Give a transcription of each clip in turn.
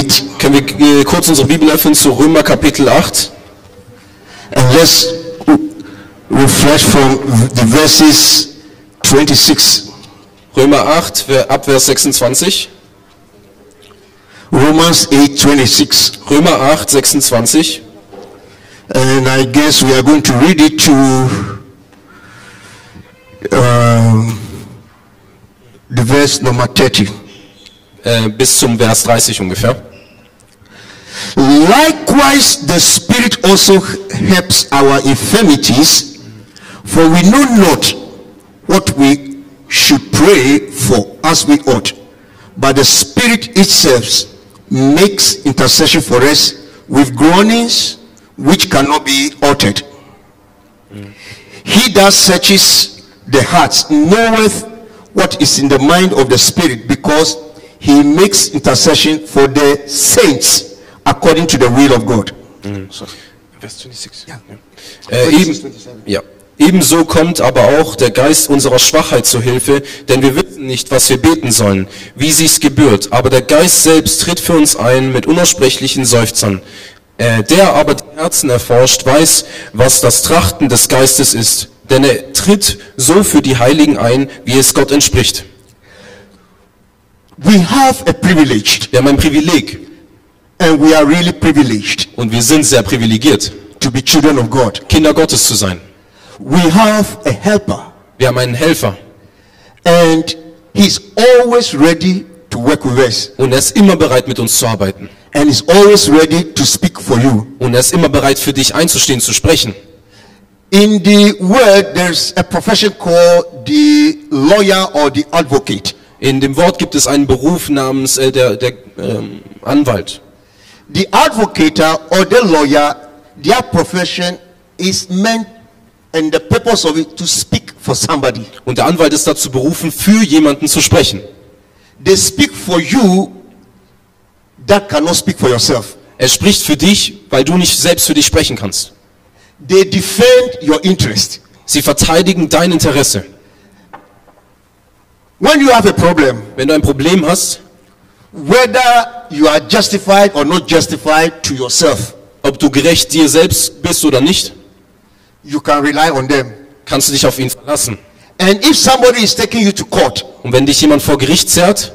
8 Können wir äh, kurz unsere Bibel öffnen zu Römer Kapitel 8? and let's refresh from the verses 26. Römer 8, Ver- ab Vers 26. Romans 8 26. Römer 8, 26. And I guess we are going to read it to um, the verse number 30. Äh, bis zum Vers 30 ungefähr. Likewise, the Spirit also helps our infirmities, for we know not what we should pray for as we ought. But the Spirit itself makes intercession for us with groanings which cannot be uttered. He that searches the hearts knoweth what is in the mind of the Spirit, because he makes intercession for the saints according to the will of God. Vers 26. Ja. Äh, eben, ja. Ebenso kommt aber auch der Geist unserer Schwachheit zu Hilfe, denn wir wissen nicht, was wir beten sollen, wie sich's gebührt. Aber der Geist selbst tritt für uns ein mit unaussprechlichen Seufzern. Äh, der aber die Herzen erforscht, weiß, was das Trachten des Geistes ist. Denn er tritt so für die Heiligen ein, wie es Gott entspricht. We have a privilege, Wir haben ein Privileg and we are really privileged und wir sind sehr privilegiert, to be children of God. Kinder Gottes zu sein. We have a helper, Wir haben einen Helfer and he's always ready to work with us, und er ist immer bereit, mit uns zu arbeiten. and he's always ready to speak for you. Und er ist immer bereit, für dich einzustehen, zu sprechen. In the word, there's a profession called the lawyer or the advocate. In dem Wort gibt es einen Beruf namens äh, der, der ähm, Anwalt. The advocate or the lawyer, their profession is meant and the purpose of it to speak for somebody. Und der Anwalt ist dazu berufen, für jemanden zu sprechen. They speak for you that cannot speak for yourself. Er spricht für dich, weil du nicht selbst für dich sprechen kannst. They defend your interest. Sie verteidigen dein Interesse. When you have a problem, Wenn du ein Problem hast, whether you are justified or not justified to yourself, ob du gerecht dir selbst bist oder nicht, you can rely on them. kannst du dich auf ihn verlassen. And if somebody is taking you to court, Und wenn dich jemand vor Gericht zerrt,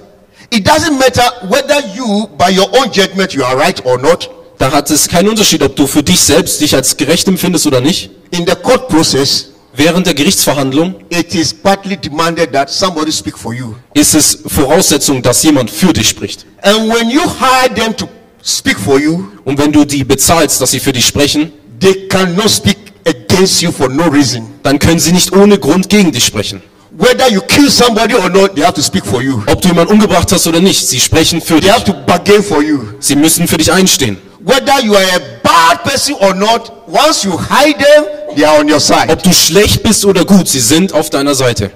it doesn't matter whether you, by your own judgment, you are right or not. da hat es keinen Unterschied, ob du für dich selbst dich als gerecht empfindest oder nicht. In the court process, Während der Gerichtsverhandlung it is partly demanded that somebody speak for you. ist es Voraussetzung, dass jemand für dich spricht. And when you hire them to speak for you, Und wenn du die bezahlst, dass sie für dich sprechen, they cannot speak against you for no reason. dann können sie nicht ohne Grund gegen dich sprechen. Whether you kill somebody or not, they have to speak for you. Ob du jemanden umgebracht hast oder nicht, sie sprechen für They dich. have to bargain for you. Sie müssen für dich einstehen. Whether you are a bad person or not, once you hide them, they are on your side. Ob du schlecht bist oder gut, sie sind auf deiner Seite.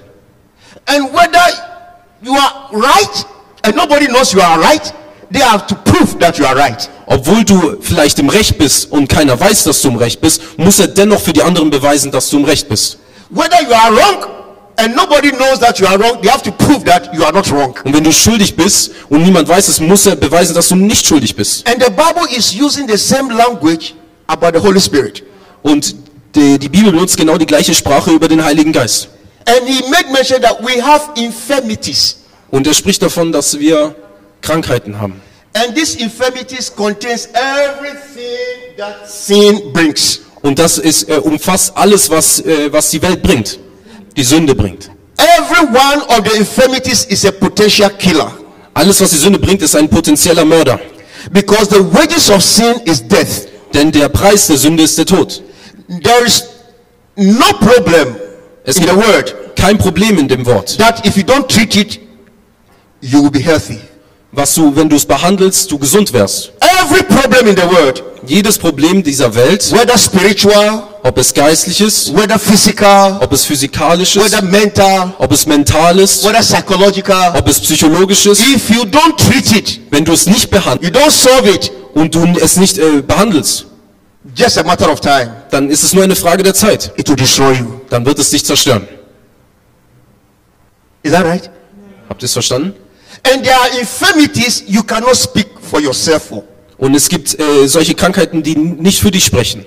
And whether you are right and nobody knows you are right, they have to prove that you are right. Obwohl du vielleicht im Recht bist und keiner weiß, dass du im Recht bist, muss er dennoch für die anderen beweisen, dass du im Recht bist. Whether you are wrong and nobody knows that you are wrong, they have to prove that you are not wrong. Und wenn du schuldig bist und niemand weiß es, muss er beweisen, dass du nicht schuldig bist. And the Bible is using the same language about the Holy Spirit. Und die, die Bibel benutzt genau die gleiche Sprache über den Heiligen Geist. And he made mention that we have infirmities. Und er spricht davon, dass wir Krankheiten haben. And these infirmities contains everything that sin brings. Und das ist, äh, umfasst alles, was, äh, was die Welt bringt, die Sünde bringt. Every one of the infirmities is a potential killer. Alles, was die Sünde bringt, ist ein potenzieller Mörder. Because the wages of sin is death. Denn der Preis der Sünde ist der Tod. There is no problem Es in gibt the word kein Problem in dem Wort. that if you don't treat it, you will be healthy. Was du, wenn du es behandelst, du gesund wärst. Every problem in the world, Jedes Problem dieser Welt, whether spiritual, ob es geistlich ist, whether physical, ob es physikalisch ist, whether mental, ob es mental ist, whether psychological, ob es psychologisch ist, if you don't treat it, wenn du es nicht behandelst you don't solve it, und du es nicht äh, behandelst, just a matter of time, dann ist es nur eine Frage der Zeit. it will destroy you. Dann wird es dich zerstören. Is that right? Habt ihr es verstanden? And there are infirmities you cannot speak for yourself for. Und es gibt äh, solche Krankheiten, die nicht für dich sprechen.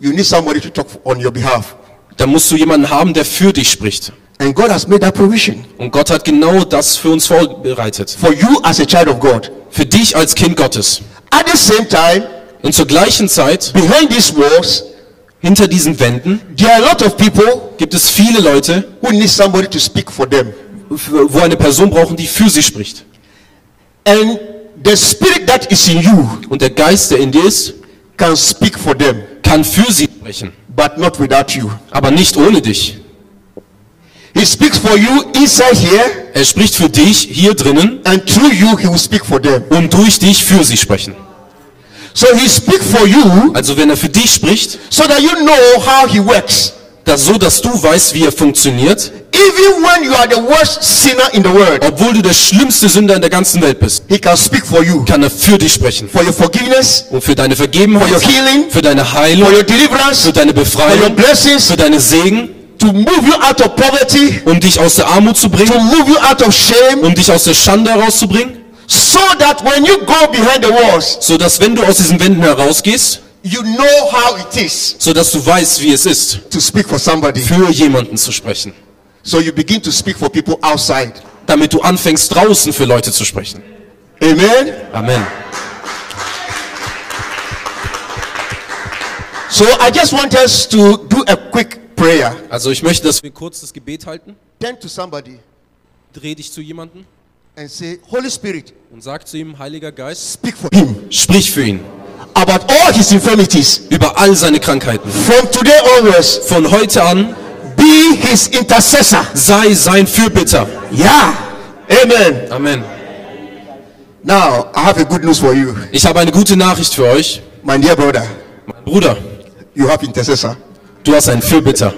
You need somebody to talk on your behalf. Da musst du jemanden haben, der für dich spricht. And God has made that provision Und Gott hat genau das für uns vorbereitet. for you as a child of God. Für dich als Kind Gottes. At the same time, Und zur gleichen Zeit, behind these walls, hinter diesen Wänden, there are a lot of people gibt es viele Leute, who need somebody to speak for them. wo eine Person brauchen, die für sie spricht. And the spirit that is in you Und der Geist, der in dir ist, can speak for them, kann für sie sprechen. but not without you. Aber nicht ohne dich. He speaks for you inside here, Er spricht für dich hier drinnen and through you, he will speak for them. und durch dich für sie sprechen. So he speaks for you Also wenn er für dich spricht, so that you know how he works. das so, dass du weißt, wie er funktioniert, Even when you are the worst sinner in the world, obwohl du der schlimmste Sünder in der ganzen Welt bist, he can speak for you. kann er für dich sprechen. For your forgiveness, Und für deine for Vergebenheit, your healing, für deine for Heilung, your deliverance, für deine for your Befreiung, blessings, für deine Segen, to move you out of poverty, um dich aus der Armut zu to bringen, move you out of shame, um dich aus der Schande herauszubringen, so that when you go behind the walls, so dass wenn du aus diesen Wänden herausgehst, you know how it is so dass du weißt, wie es ist, to speak for somebody. für jemanden zu sprechen, So you begin to speak for people outside. damit du anfängst draußen für Leute zu sprechen. Amen. Amen. So I just want us to do a quick prayer. Also ich möchte, dass wir kurz das Gebet halten. Turn to somebody Dreh dich zu jemanden and say, Holy Spirit, und sag zu ihm, Heiliger Geist, speak for him sprich für ihn about all his infirmities. über all seine Krankheiten. From today onwards, Von heute an be his intercessor. sei sein Fürbitter. Yeah. Amen. Amen. Now, I have a good news for you. Ich habe eine gute Nachricht für euch. My dear brother, Mein Bruder, you have intercessor. Du hast einen Fürbitter.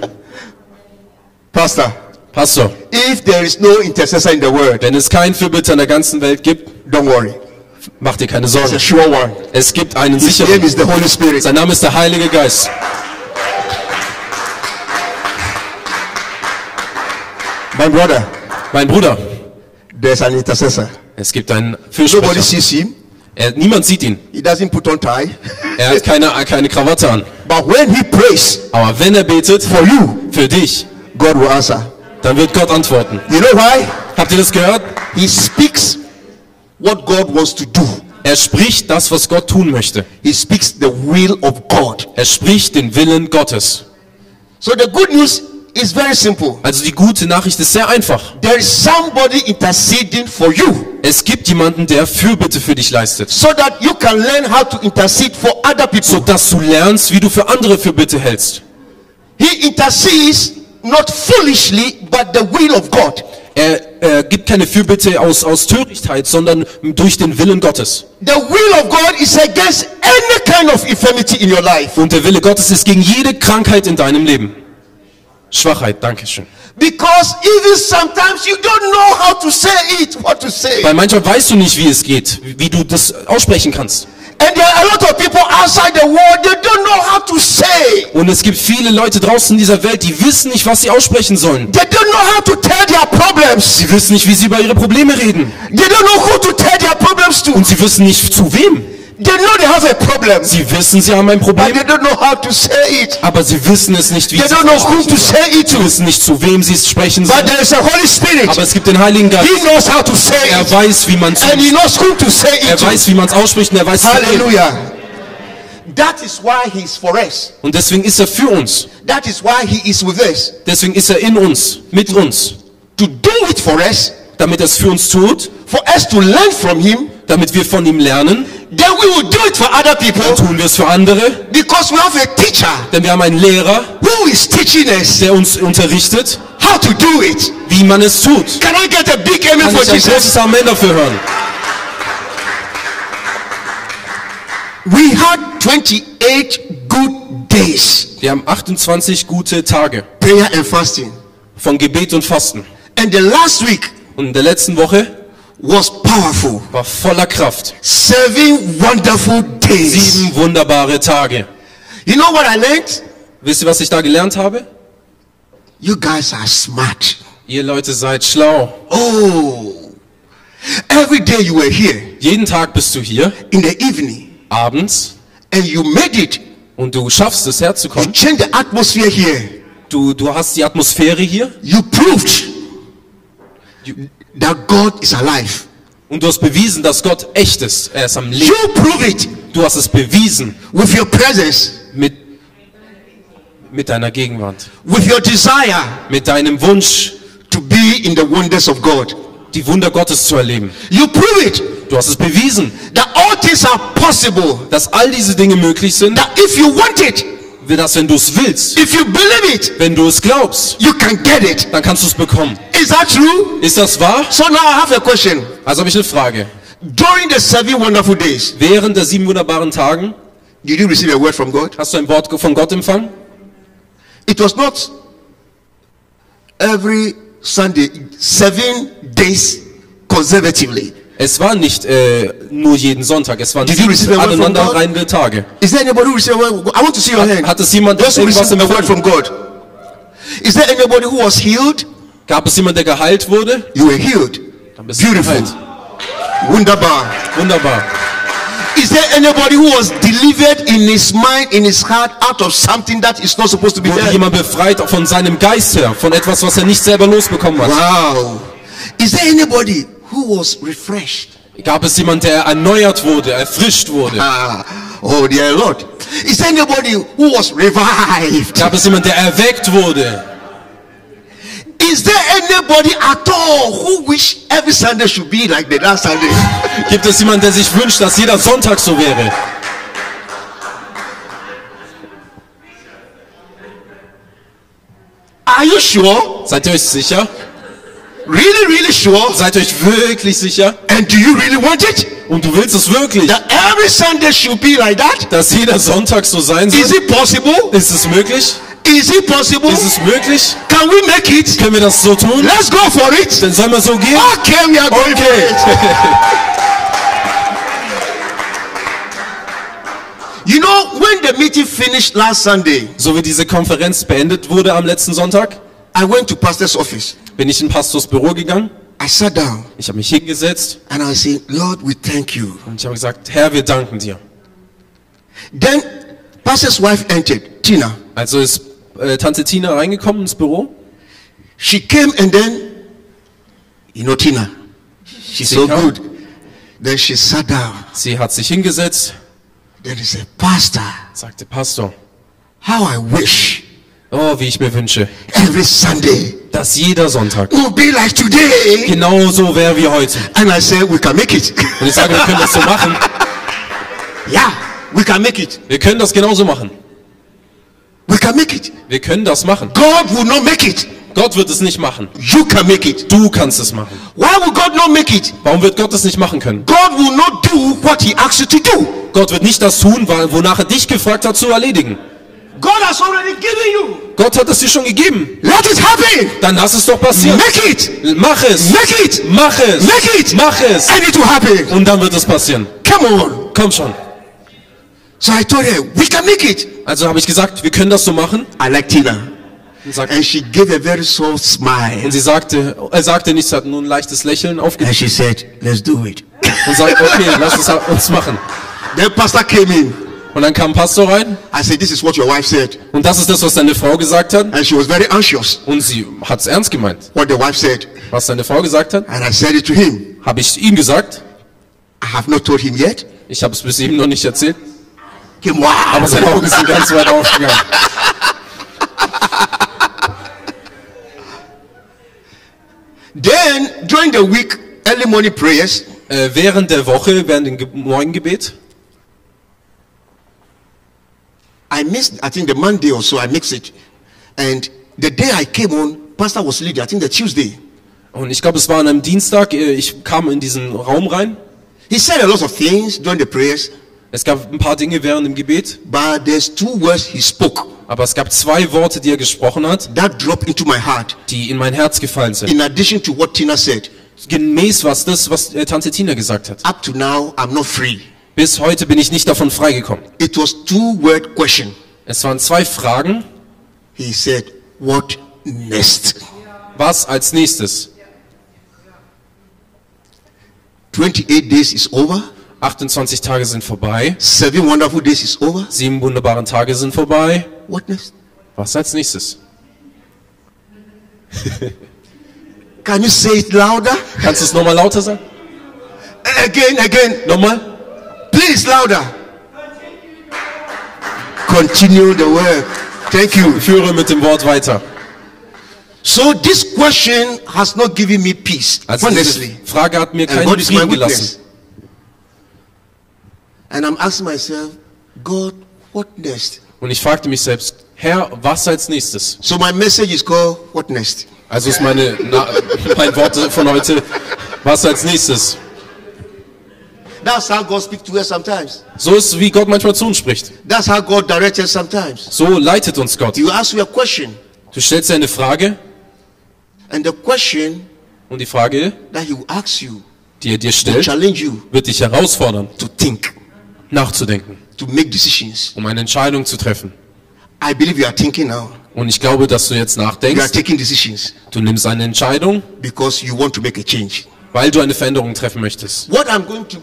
Pastor, Pastor, if there is no intercessor in the world, wenn es keinen Fürbitter in der ganzen Welt gibt, don't worry. mach dir keine It's a Sorgen. sure one. Es gibt einen His name sicheren. is the Holy Spirit. Sein Name ist der Heilige Geist. My brother, Mein Bruder, there's an intercessor. es gibt einen Nobody Fürsprecher. sees him. Er, niemand sieht ihn. He doesn't put on tie. Er hat keine, keine Krawatte an. But when he prays Aber wenn er betet for you, für dich, God will answer. dann wird Gott antworten. You know why? Habt ihr das gehört? He speaks what God wants to do. Er spricht das, was Gott tun möchte. He speaks the will of God. Er spricht den Willen Gottes. So the good news is very simple. Also die gute Nachricht ist sehr einfach. There is somebody interceding for you Es gibt jemanden, der Fürbitte für dich leistet, so that you can learn how to intercede for other people. sodass du lernst, wie du für andere Fürbitte hältst. He intercedes not foolishly, but the will of God. Er, er gibt keine Fürbitte aus, aus Törichtheit, sondern durch den Willen Gottes. The will of God is against any kind of infirmity in your life. Und der Wille Gottes ist gegen jede Krankheit in deinem Leben. Schwachheit, Dankeschön. Because even sometimes you don't know how to say it, what to say. Weil manchmal weißt du nicht, wie es geht, wie du das aussprechen kannst. And there are a lot of people outside the world, they don't know how to say. Und es gibt viele Leute draußen in dieser Welt, die wissen nicht, was sie aussprechen sollen. They don't know how to tell their problems. Sie wissen nicht, wie sie über ihre Probleme reden. They don't know who to tell their problems to. Und sie wissen nicht, zu wem. They know they have a problem, Sie wissen, sie haben ein but Problem, they don't know how to say it. aber sie wissen es nicht, wie They sie don't es know to say it Sie to. wissen nicht, zu wem sie es sprechen But sollen. there is a Holy Spirit. Aber es gibt den Heiligen Geist. He knows how to say Er it. weiß, wie man es And he knows who to say er it weiß, wie man es ausspricht und er weiß. Hallelujah. That is why he is for us. Und deswegen ist er für uns. That is why he is with us. Deswegen ist er in uns, mit uns. To do it for us, Damit er es für uns tut, for us to learn from him, damit wir von ihm lernen, then we will do it for other people tun wir es für andere. because we have a teacher Denn wir haben einen Lehrer, who is teaching us der uns unterrichtet, how to do it. wie man es tut. Can I get a big amen Kann for ich ein Jesus? großes Amen dafür hören. We had 28 good days, Wir haben 28 gute Tage prayer and fasting. von Gebet und Fasten. And the last week Und in der letzten Woche was powerful. war voller Kraft. Seven wonderful days. Sieben wunderbare Tage. You know what I learned? Wisst ihr, was ich da gelernt habe? You guys are smart. Ihr Leute seid schlau. Oh. Every day you were here Jeden Tag bist du hier, in the evening abends, and you made it. und du schaffst es You herzukommen. changed the atmosphere here. Du, du hast die Atmosphäre hier You proved that God is alive. und du hast bewiesen, dass Gott echt ist. Er ist am Leben. You prove it Du hast es bewiesen with your presence, mit, mit deiner Gegenwart, with your desire mit deinem Wunsch, to be in the wonders of God. die Wunder Gottes zu erleben. You prove it Du hast es bewiesen, that all things are possible. dass all diese Dinge möglich sind, That if you want it, dass wenn du es willst, if you believe it, wenn du es glaubst, you can get it. dann kannst du es bekommen. Is that true? Ist das wahr? So now I have a question. Also habe ich eine Frage. During the seven wonderful days, Während der sieben wunderbaren Tagen did you receive a word from God? hast du ein Wort von Gott empfangen? It was not every Sunday, seven days consecutively. Es war nicht äh, nur jeden Sonntag, es waren aneinanderreihende Tage. Is there anybody who received a word? I want to see your hand. hat es jemand Those who irgendwas received a word from God. Is there anybody who was healed? Gab es jemand, der geheilt wurde? You were healed. Dann bist du Beautiful. geheilt. Wunderbar. Wunderbar. Is there anybody who was delivered in his mind, in his heart, out of something that is not supposed to be Wurde there? jemand befreit von seinem Geist her, von etwas, was er nicht selber losbekommen hat? Wow. Is there anybody who was refreshed? Gab es jemand, der erneuert wurde, erfrischt wurde? Ah, oh dear Lord. Is anybody who was revived? Gab es jemand, der erweckt wurde? Is there anybody at all who wish every Sunday should be like the last Sunday? Gibt es jemand, der sich wünscht, dass jeder Sonntag so wäre? Are you sure? Seid ihr euch sicher? Really, really sure? Seid ihr euch wirklich sicher? And do you really want it? Und du willst es wirklich, That every Sunday should be like that? dass jeder Sonntag so sein Is soll? it possible? Ist es möglich? Is it possible? Ist es möglich? Can we make it? Können wir das so tun? Let's go for it. Dann sollen wir so gehen? Okay, we are going for it. You know, when the meeting finished last Sunday, So wie diese Konferenz beendet wurde am letzten Sonntag, I went to pastor's office. Bin ich in Pastors Büro gegangen. I sat down Ich habe mich hingesetzt and I said, Lord, we thank you. und ich habe gesagt, Herr, wir danken dir. Then pastor's wife entered, Tina. Also ist äh, Tante Tina reingekommen ins Büro. She came and then, you know, Tina, she's She so come. good. Then she sat down. Sie hat sich hingesetzt, Then he said, Pastor, sagte, Pastor, how I wish oh, wie ich mir wünsche, every Sunday dass jeder Sonntag would be like today. genauso wäre wie heute. And I said, we can make it. Und ich sage, wir können das so machen. yeah, we can make it. Wir können das genauso machen. We can make it. Wir können das machen. God will not make it. Gott wird es nicht machen. You can make it. Du kannst es machen. Why will God not make it? Warum wird Gott es nicht machen können? God will not do what he asked you to do. Gott wird nicht das tun, weil- wonach er dich gefragt hat zu erledigen. God has already given you. Gott hat es dir schon gegeben. Let it happen. Dann lass es doch passieren. Make it. Mach es. Make it. Mach es. Make it. Mach es. And it will happen. Und dann wird es passieren. Come on. Komm schon. So I told her, we can make it. Also habe ich gesagt, wir können das so machen. I like Tina. Und, sagt, And she gave a very soft smile. und sie sagte, er sagte nichts, hat nur ein leichtes Lächeln aufgegeben And she said, let's do it. und sagt, okay, lass es uns machen. Then pastor came in. Und dann kam Pastor rein I said, this is what your wife said. und das ist das, was deine Frau gesagt hat. And she was very anxious. Und sie hat es ernst gemeint. What the wife said. Was deine Frau gesagt hat, And I said it to him. habe ich ihm gesagt. I have not told him yet. Ich habe es bis eben noch nicht erzählt. He, wow. Aber seine Augen sind ganz weit aufgegangen. Then during the week, early morning prayers, Äh, während der Woche, während dem Ge Morgengebet, I missed, I think the Monday or so, I mixed it. And the day I came on, Pastor was leading, I think the Tuesday. und ich glaube, es war an einem Dienstag, äh, ich kam in diesen Raum rein. He said a lot of things during the prayers, Es gab ein paar Dinge während dem Gebet, but there's two words he spoke aber es gab zwei Worte, die er gesprochen hat, that dropped into my heart, die in mein Herz gefallen sind. in addition to what Tina said. Gemäß was das, was äh, Tante Tina gesagt hat. Up to now, I'm not free. Bis heute bin ich nicht davon freigekommen. It was two word question. Es waren zwei Fragen. He said, what next? Was als nächstes? 28 days is over. 28 Tage sind vorbei. Seven wonderful days is over. Sieben wunderbaren Tage sind vorbei. What next? Was als nächstes? Can you say it louder? Kannst du es nochmal lauter sagen? Again, again. Nochmal? Please, louder. Continue the work. Thank you. Führe mit dem Wort weiter. So this question has not given me peace, Also honestly. Frage hat mir keinen Frieden gelassen. And I'm asking myself, God, what next? Und ich fragte mich selbst, Herr, was als nächstes? So my message is called What Next? Also ist meine, na, mein Wort von heute, was als nächstes? That's how God speaks to us sometimes. So ist, wie Gott manchmal zu uns spricht. That's how God directs us sometimes. So leitet uns Gott. You ask me a question, Du stellst dir eine Frage and the question und die Frage, that He will ask you die er dir stellt, challenge you wird dich herausfordern, to think, nachzudenken, to make decisions. um eine Entscheidung zu treffen. I believe you are thinking now. Und ich glaube, dass du jetzt You are nachdenkst, taking decisions du nimmst eine Entscheidung, because you want to make a change. weil du eine Veränderung treffen möchtest. What I'm going to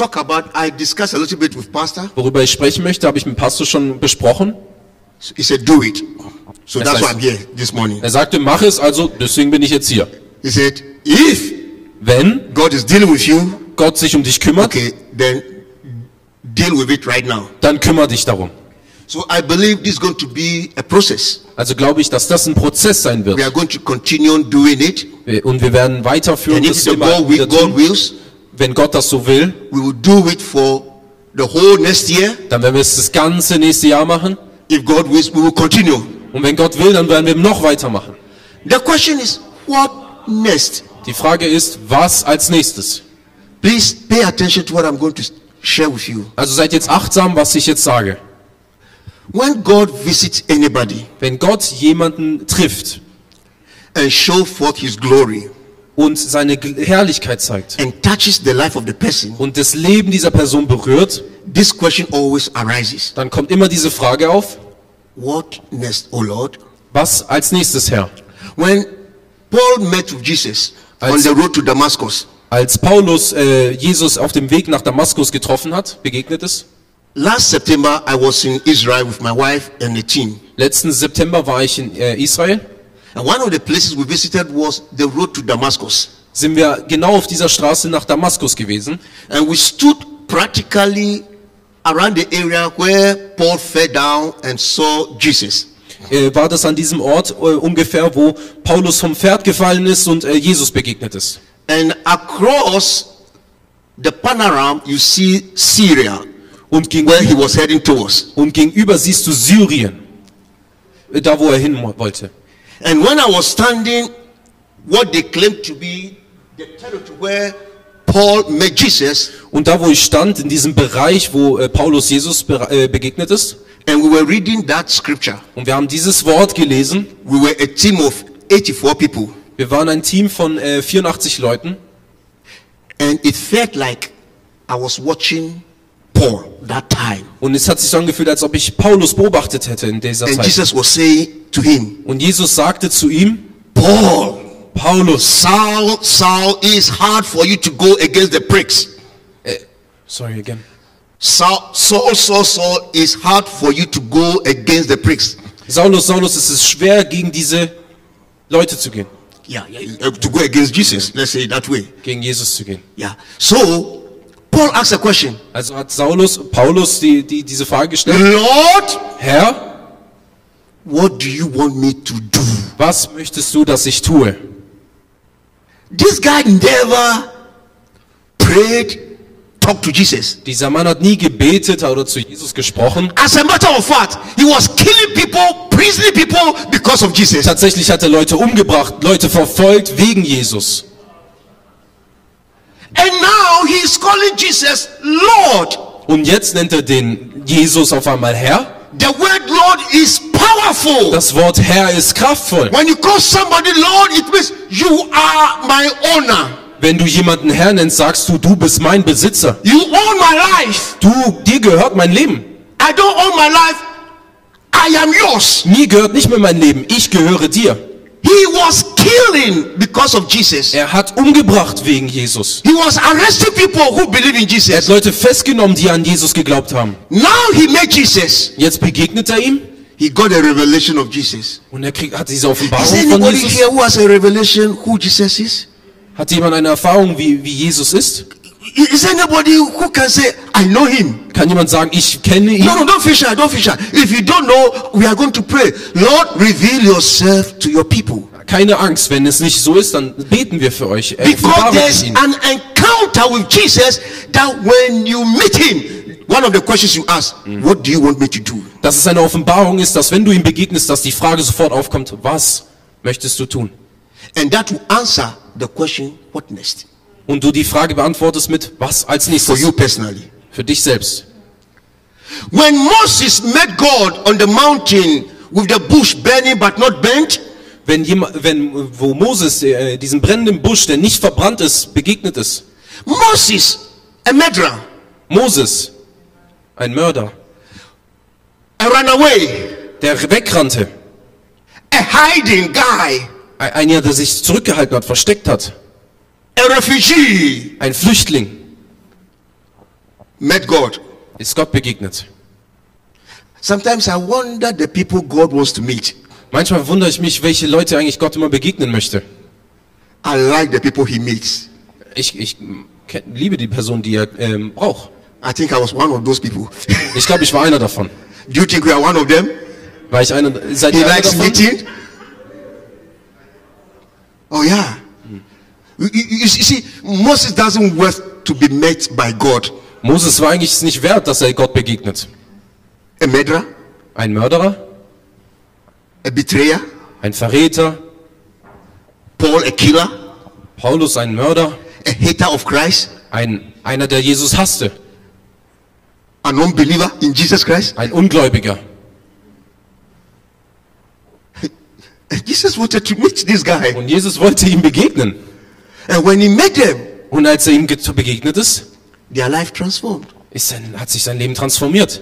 talk about, I discussed a little bit with Pastor. Worüber ich sprechen möchte, habe ich mit dem Pastor schon besprochen. He said, Do it. So Yes, that's why I'm here this morning. Er sagte, mach es, also deswegen bin ich jetzt hier. He said, If Wenn God is dealing with you, Gott sich um dich kümmert, okay, then deal with it right now. dann kümmere dich darum. So I believe this is going to be a process. Also glaube ich, dass das ein Prozess sein We wird. are going to continue on doing it. Und wir werden weiterführen, And if das the God, God wills, Wenn Gott das so will, we will do it for the whole next year. dann werden wir es das ganze nächste Jahr machen. If God wills, we will continue. Und wenn Gott will, dann werden wir noch weitermachen. The question is, what next? Die Frage ist, was als nächstes? Please pay attention to what I'm going to share with you. Also seid jetzt achtsam, was ich jetzt sage. When God visits anybody Wenn Gott jemanden trifft and show forth his glory und seine Herrlichkeit zeigt and touches the life of the person, und das Leben dieser Person berührt, this question always arises. dann kommt immer diese Frage auf, What next, O Lord? was als nächstes, Herr? When Paul met with Jesus on Als- the road to Damascus, Als Paulus äh, Jesus auf dem Weg nach Damaskus getroffen hat, begegnet ist, last September I was in Israel with my wife and a team. letzten September war ich in äh, Israel, And one of the places we visited was the road to Damascus. sind wir genau auf dieser Straße nach Damaskus gewesen And we stood practically around the area where Paul fell down and saw Jesus. äh, war das an diesem Ort äh, ungefähr, wo Paulus vom Pferd gefallen ist und äh, Jesus begegnet ist. And across the panorama, you see Syria, Und, gegen, where he was heading towards. und gegenüber siehst du Syrien, da wo er hin wollte. And when I was standing, what they claimed to be the territory where Paul met Jesus, Und da wo ich stand, in diesem Bereich, wo äh, Paulus Jesus be äh, begegnet ist, and we were reading that scripture, und wir haben dieses Wort gelesen, we were a team of 84 people. wir waren ein Team von äh, 84 Leuten, And it felt like I was watching Paul that time. und es hat sich so angefühlt, als ob ich Paulus beobachtet hätte in dieser And Zeit. Jesus was saying to him, Und Jesus sagte zu ihm, Paul, Paulus, Saul, Saul, it is hard for you to go against the pricks. sorry again, Saul, Saul, Saul, Saul, it's hard for you to go against the pricks. Saulus, Saulus, es ist schwer, gegen diese Leute zu gehen, Yeah, yeah, uh, to go against Jesus. Let's say it that way. gegen Jesus zu gehen. Yeah. So, Paul asked a question. Also hat Saulus, Paulus die, die, diese Frage gestellt, Lord, Herr, what do you want me to do? was möchtest du, dass ich tue? This guy never prayed, talked to Jesus. Dieser Mann hat nie gebetet oder zu Jesus gesprochen. As a matter of fact, he was killing people, prisoning people because of Jesus. Tatsächlich hat er Leute umgebracht, Leute verfolgt wegen Jesus. And now he is calling Jesus Lord. Und jetzt nennt er den Jesus auf einmal Herr. The word Lord is powerful. Das Wort Herr ist kraftvoll. When you call somebody Lord, it means you are my owner. Wenn du jemanden Herr nennst, sagst du, du bist mein Besitzer. You own my life. Du, dir gehört mein Leben. I don't own my life. I am yours. Mir gehört nicht mehr mein Leben. Ich gehöre dir. He was killing because of Jesus. Er hat umgebracht wegen Jesus. He was arresting people who believe in Er hat Jesus. Leute festgenommen, die an Jesus geglaubt haben. Now he met Jesus. Jetzt begegnet er ihm He got a revelation of Jesus. und er kriegt, hat diese Is Offenbarung there von Jesus. here who has a revelation who Jesus is? Hat jemand eine Erfahrung, wie, wie Jesus ist? Is anybody who can say, I know him? Kann jemand sagen, ich kenne ihn? No, no, don't feel shy, don't feel shy. If you don't know, we are going to pray. Lord, reveal yourself to your people. Keine Angst, wenn es nicht so ist, dann beten wir für euch. Er Because there's an encounter with Jesus that when you meet him, one of the questions you ask, what do you want me to do? Dass es eine Offenbarung ist, dass wenn du ihm begegnest, dass die Frage sofort aufkommt, was möchtest du tun? And that will answer the question, what next? Und du die Frage beantwortest mit, was als For nächstes? you personally. Für dich selbst. When Moses met God on the mountain with the bush burning but not burnt, Wenn jemand, wenn, wo Moses äh, diesem brennenden Busch, der nicht verbrannt ist, begegnet ist. Moses, a murderer, Moses, ein Mörder, a runaway, der wegrannte. a hiding guy, Ein- Einer, der sich zurückgehalten hat, versteckt hat. A refugee, Ein Flüchtling met God. ist Gott begegnet. Sometimes I wonder the people God wants to meet. Manchmal wundere ich mich, welche Leute eigentlich Gott immer begegnen möchte. I like the people he meets. Ich, ich liebe die Person, die er ähm, braucht. I think I was one of those people. Ich glaube, ich war einer davon. Do you think we are one of them? War ich einer, seid He ihr einer davon? meeting. Oh yeah. You, see, Moses doesn't worth to be met by God. Moses war eigentlich nicht wert, dass er Gott begegnet. A murderer, Ein Mörderer, a betrayer, ein Verräter, Paul a killer, Paulus ein Mörder, a hater of Christ, ein, einer, der Jesus hasste, an unbeliever in Jesus Christ. ein Ungläubiger. Jesus wanted to meet this guy. Und Jesus wollte ihm begegnen. And when he met them, Und als er ihm ge- begegnet ist, their life transformed. ist sein, hat sich sein Leben transformiert.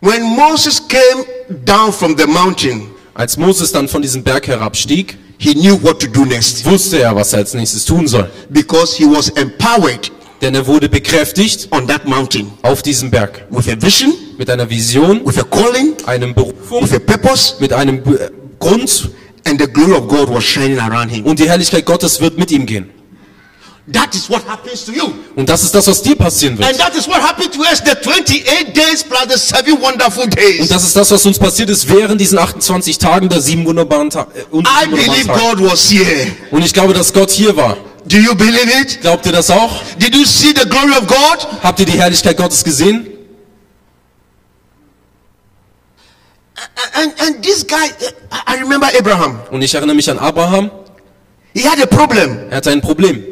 When Moses came down from the mountain, Als Moses dann von diesem Berg herabstieg, he knew what to do next wusste er, was er als nächstes tun soll. because he was empowered Denn er wurde bekräftigt on that mountain auf diesem Berg. with a vision, Mit einer Vision, with a calling, einem Berufung, with a purpose, mit einem Be- Grund and the glory of God was shining around him. und die Herrlichkeit Gottes wird mit ihm gehen. That is what happens to you. Und das ist das, was dir passieren And wird. that is what happened to us the 28 days plus the seven wonderful Und days. das ist das, was uns passiert ist während diesen 28 Tagen der sieben wunderbaren, Ta äh, I believe Tage. God was here. Und ich glaube, dass Gott hier war. Do you believe it? Glaubt ihr das auch? Did you see the glory of God? Habt ihr die Herrlichkeit Gottes gesehen? And, and this guy, I remember Abraham. Und ich erinnere mich an Abraham. He had a problem. Er hatte ein Problem.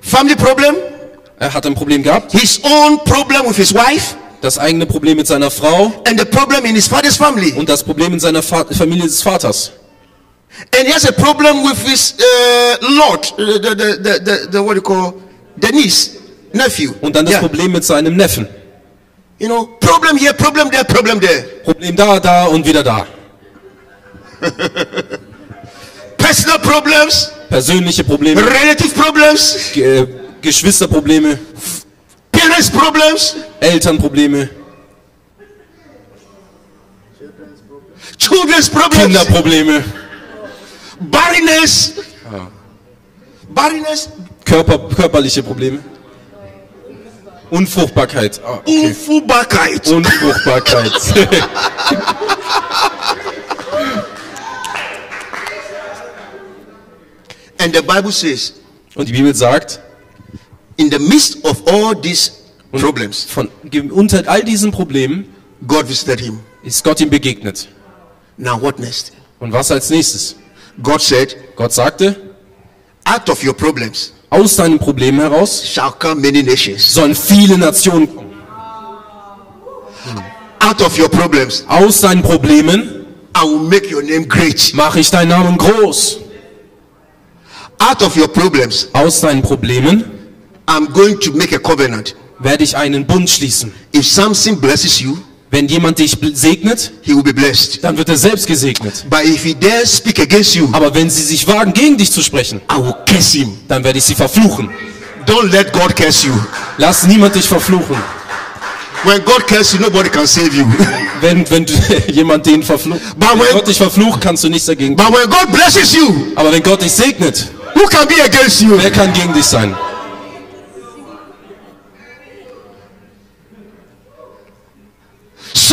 Family problem, Er hat ein Problem gehabt. his own problem with his wife, Das eigene Problem mit seiner Frau and the problem in his father's family. und das Problem in seiner Fa Familie des Vaters. And he has a problem with his uh, Lord, uh, the, the, the, the, the, what do you call, the niece, nephew. Und dann das Yeah. Problem mit seinem Neffen. You know, problem here, problem there, problem there. Problem da, da und wieder da. Personal problems, Persönliche Probleme, relative problems, Ge äh, Geschwisterprobleme, parents problems, Elternprobleme, children's problems, Kinderprobleme, barrenness, barrenness, Körper, körperliche Probleme. Unfruchtbarkeit. Ah, okay. Unfruchtbarkeit. Unfruchtbarkeit. And the Bible says, Und die Bibel sagt, in the midst of all these problems, von, unter all diesen Problemen God visited him. ist Gott ihm begegnet. Now what next? Und was als nächstes? God said, Gott sagte, out of your problems aus deinen Problemen heraus shall come many nations. sollen viele Nationen kommen. Out of your problems, Aus deinen Problemen I will make your name great. mache ich deinen Namen groß. Out of your problems, Aus deinen Problemen I'm going to make a covenant. werde ich einen Bund schließen. If Samson blesses you, Wenn jemand dich segnet, he will be blessed. dann wird er selbst gesegnet. But if he dare speak against you, Aber wenn sie sich wagen, gegen dich zu sprechen, I will curse him. dann werde ich sie verfluchen. Don't let God curse you. Lass niemand dich verfluchen. When God curses you, nobody can save you. Wenn, wenn jemand den verflucht, wenn when- Gott dich verflucht, kannst du nichts dagegen tun. but when God blesses you, Aber wenn Gott dich segnet, who can be against you? wer kann gegen dich sein?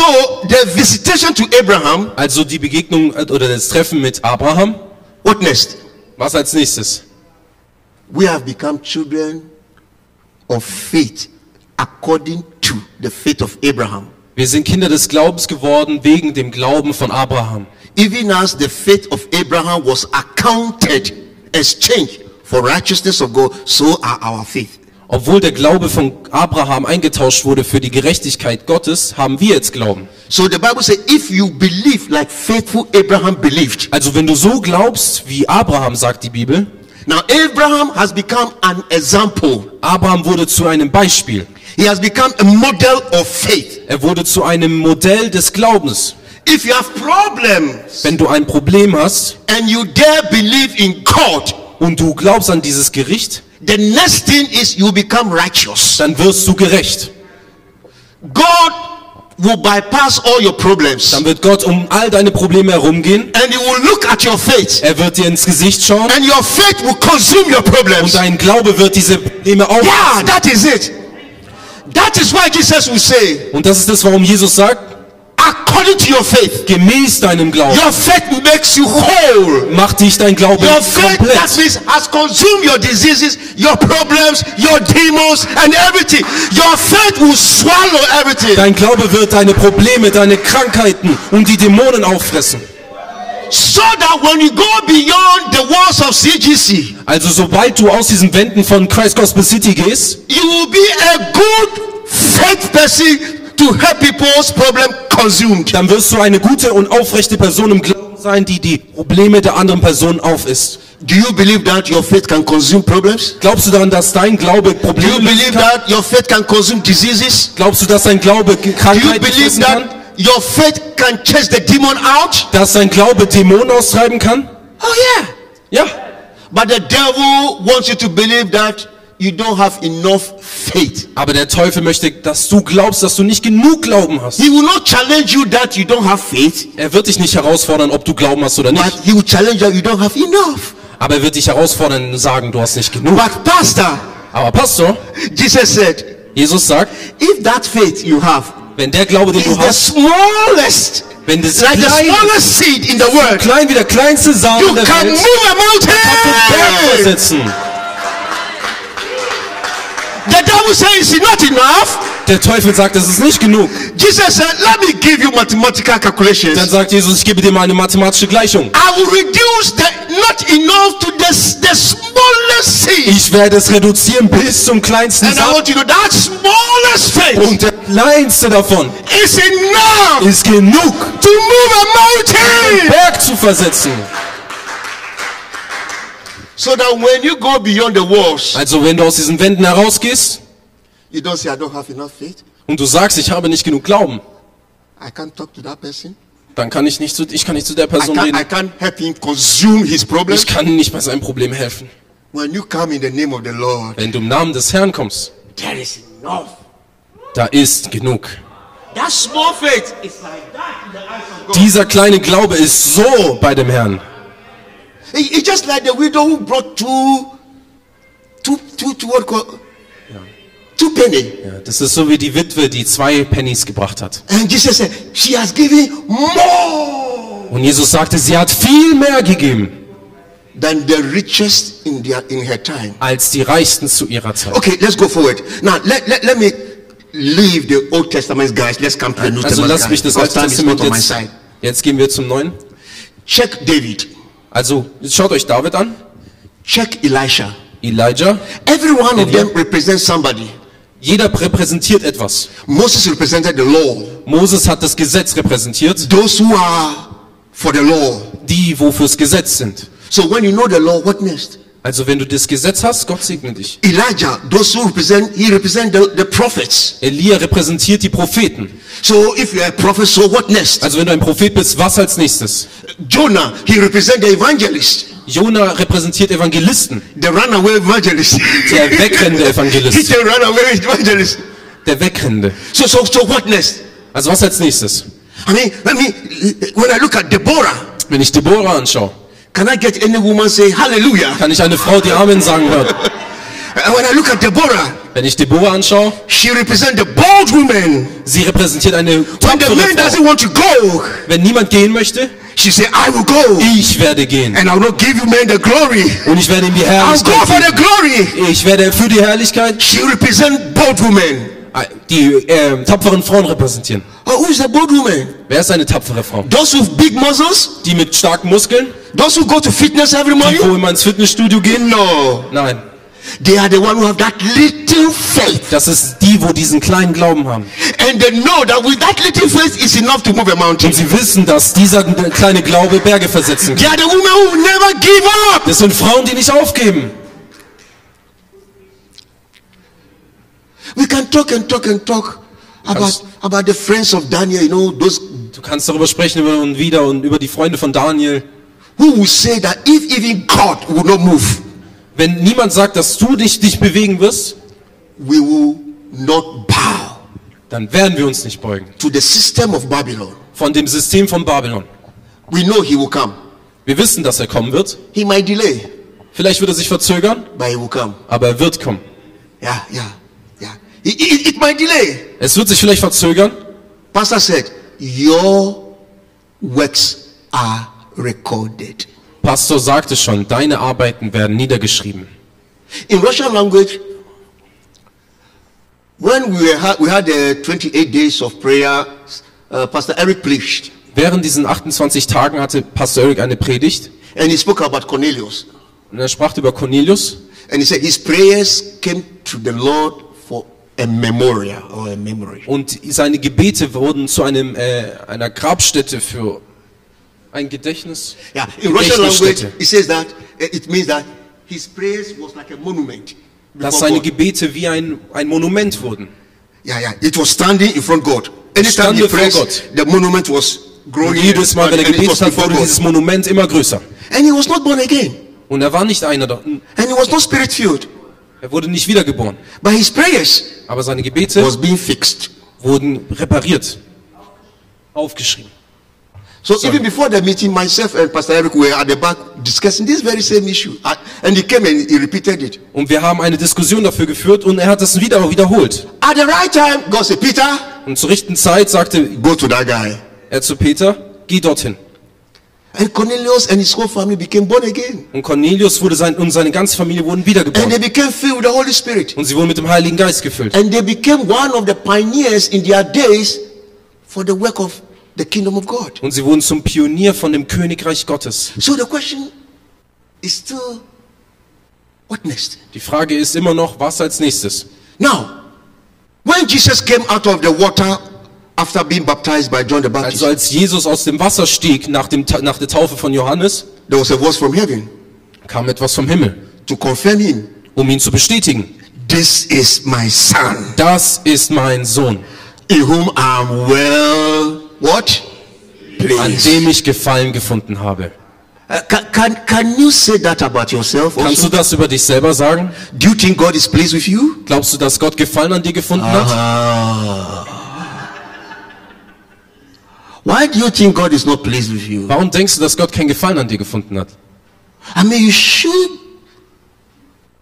So the visitation to Abraham, Also die Begegnung äh, oder das Treffen mit Abraham. what next? Was als nächstes? We have become children of faith according to the faith of Abraham. Wir sind Kinder des Glaubens geworden wegen dem Glauben von Abraham. Even as the faith of Abraham was accounted, exchanged for righteousness of God, so are our faith. Obwohl der Glaube von Abraham eingetauscht wurde für die Gerechtigkeit Gottes, haben wir jetzt Glauben. So the Bible says, if you believe like faithful Abraham believed, Also wenn du so glaubst, wie Abraham sagt die Bibel, now Abraham has become an example. Abraham wurde zu einem Beispiel. He has become a model of faith. Er wurde zu einem Modell des Glaubens. If you have problems Wenn du ein Problem hast and you dare believe in God, und du glaubst an dieses Gericht, the next thing is you become righteous. dann wirst du gerecht. God will bypass all your problems Dann wird Gott um all deine Probleme herumgehen. and he will look at your faith Er wird dir ins Gesicht schauen and your faith will consume your und problems. dein Glaube wird diese Probleme Yeah, aufnehmen. that is it. That is why Jesus will say, Und das ist das, warum Jesus sagt, according to your faith, gemäß deinem Glauben your faith makes you whole. macht dich dein Glaube Your faith, that komplett. means, has consumed your diseases, your problems, your demons, and everything. Your faith will swallow everything. Dein Glaube wird deine Probleme, deine Krankheiten und die Dämonen auffressen. So that when you go beyond the walls of CGC, Also sobald du aus diesen Wänden von Christ Gospel City gehst, you will be a good faith person to help people's problem consumed. dann wirst du eine gute und aufrechte Person im Glauben sein, die die Probleme der anderen Person aufisst. Do you believe that your faith can consume problems? Glaubst du daran, dass dein Glaube Do you Probleme believe that your faith can consume diseases? Glaubst du, dass dein Glaube Do you Krankheiten believe kann? that your faith can chase the demon out? Dass dein Glaube Dämonen austreiben kann? Oh yeah. Ja. But the devil wants you to believe that you don't have enough faith. Aber der Teufel möchte, dass du glaubst, dass du nicht genug Glauben hast. He will not challenge you that you don't have faith, Er wird dich nicht herausfordern, ob du Glauben hast oder but nicht. he will challenge you that you don't have enough. Aber er wird dich herausfordern und sagen, du hast nicht genug. But pastor, Aber Pastor, Jesus said, Jesus sagt, if that faith you have wenn der Glaube, den du the hast, smallest, wenn das like the klein, smallest seed in the world, klein wie der kleinste Samen you der can Welt, move a kannst du Berg mountain. versetzen. The devil says it's not enough. Der Teufel sagt, das ist nicht genug. Jesus said, let me give you mathematical calculations. Dann sagt Jesus, ich gebe dir mal eine mathematische Gleichung. I will reduce the not enough to the, the smallest seed. Ich werde es reduzieren bis zum kleinsten And I want you to know that smallest faith Und der kleinste davon is enough ist genug, to move a mountain. Berg zu versetzen. So that when you go beyond the walls, Also wenn du aus diesen Wänden herausgehst you don't say, I don't have enough faith. und du sagst, ich habe nicht genug Glauben, I can't talk to that person. dann kann ich nicht zu, ich kann nicht zu der I Person can't, I reden. can't help him consume his problems. Ich kann nicht bei seinem Problem helfen. When you come in the name of the Lord, Wenn du im Namen des Herrn kommst, there is enough. da ist genug. That small faith is like that in the eyes of God. Dieser kleine Glaube ist so bei dem Herrn. It- It's just like the widow who brought two, two, two, two, what call, two penny. Ja, das ist so wie die Witwe, die zwei Pennies gebracht hat. And Jesus said, she has given more Und Jesus sagte, sie hat viel mehr gegeben than the richest in their in her time. als die Reichsten zu ihrer Zeit. Okay, let's go forward. Now let, let, let me leave the Old Testament guys. Let's come to the New Also Testament lass mich guys. das Alte Testament jetzt. Jetzt gehen wir zum Neuen. Check David. Also schaut euch David an, Check Elisha. Elijah. Every one of them represents somebody. Jeder repräsentiert etwas. Moses represented the law. Moses hat das Gesetz repräsentiert, Those who are for the law. die wo fürs Gesetz sind. So when you know the law, what next? Also wenn du das Gesetz hast, Gott segne dich. Elijah, those who represent, he represent the, the prophets. Elia repräsentiert die Propheten. So if you're a prophet, so what next? Also wenn du ein Prophet bist, was als nächstes? Jonah, he represent the evangelist, Jona repräsentiert Evangelisten. the runaway evangelist. Der wegrennende He's Evangelist. a runaway evangelist. Der wegrennende. So, so, so what next? Also was als nächstes? I mean, let me, when I look at Deborah, Wenn ich Deborah anschaue, can I get any woman say hallelujah? kann ich eine Frau, die Amen sagen hört. And when I look at Deborah, Wenn ich Deborah anschaue, she represent the bold woman. sie repräsentiert eine When the tapfere man Frau. doesn't want to go, Wenn niemand gehen möchte, she say, I will go. ich werde gehen. And I will not give you men the glory. Und ich werde ihm die I'll go for Herrlichkeit the glory. Ich werde für die Herrlichkeit She represent bold women. äh, die ähm, tapferen Frauen repräsentieren. Oh, who is the bold woman? Wer ist eine tapfere Frau? Those with big muscles? Die mit starken Muskeln? Those who go to fitness every Die morning? wo immer ins Fitnessstudio gehen? No. Nein. They are the one who have that little faith. Das ist die, wo diesen kleinen Glauben haben. And they know that with that little faith is enough to move a mountain. Und sie wissen, dass dieser kleine Glaube Berge versetzen They kann. are the women who never give up. Das sind Frauen, die nicht aufgeben. We can talk and talk and talk about, about the friends of Daniel, you know, those Du kannst darüber sprechen über und wieder und über die Freunde von Daniel. Who will say that if even God will not move, Wenn niemand sagt, dass du dich, dich bewegen wirst, we will not bow dann werden wir uns nicht beugen. to the system of Babylon. Von dem System von Babylon. We know he will come. Wir wissen, dass er kommen wird. He might delay, Vielleicht wird er sich verzögern, but he will come. aber er wird kommen. Yeah, yeah, yeah. It, it, it might delay. Es wird sich vielleicht verzögern. Pastor said, Your works are recorded. Pastor sagte schon, deine Arbeiten werden niedergeschrieben. In Russian language, when we, were, ha- we had the 28 days of prayer, uh, Pastor Eric preached, Während diesen 28 Tagen hatte Pastor Eric eine Predigt and he spoke about Cornelius. und er sprach über Cornelius And he said his prayers came to the Lord for a memorial or a memory. und seine Gebete wurden zu einem, äh, einer Grabstätte für ein Gedächtnis. Yeah, in Russian language, it says that uh, it means that his prayers was like a monument. Dass seine God. Gebete wie ein, ein Monument wurden. Yeah, yeah. It was standing in front God. Anytime he prayed, the monument was growing. Jedes Mal, wenn er gebetet hat, wurde dieses Monument immer größer. And he was not born again. Und er war nicht einer, da- And he was not spirit filled. er wurde nicht wiedergeboren. But his prayers Aber seine Gebete was being fixed. wurden repariert, aufgeschrieben. So even before the meeting, myself and Pastor Eric were at the back discussing this very same issue. And he came and he repeated it. Und wir haben eine Diskussion dafür geführt und er hat das wieder wiederholt. At the right time, God said, Peter, Und zur rechten Zeit sagte go to that guy. er zu Peter, geh dorthin. And Cornelius and his whole family became born again. Und Cornelius wurde sein, und seine ganze Familie wurden And they wiedergeboren. became filled with the Holy Spirit. Und sie wurden mit dem Heiligen Geist gefüllt. And they became one of the pioneers in their days for the work of the kingdom of God. Und sie wurden zum Pionier von dem Königreich Gottes. So the question is still, what next? Die Frage ist immer noch, was als nächstes? Now, when Jesus came out of the water after being baptized by John the Baptist, Also als Jesus aus dem Wasser stieg nach, dem, nach der Taufe von Johannes, there was a voice from heaven kam etwas vom Himmel, to confirm him. um ihn zu bestätigen. This is my son, Das ist mein Sohn, in whom I am well, what? an Pleased. dem ich Gefallen gefunden habe. Uh, can, can, can you say that about yourself Kannst also? du das über dich selber sagen? Do you think God is pleased with you? Glaubst du, dass Gott Gefallen an dir gefunden hat? Ah. Why do you think God is not pleased with you? Warum denkst du, dass Gott keinen Gefallen an dir gefunden hat? I mean, you should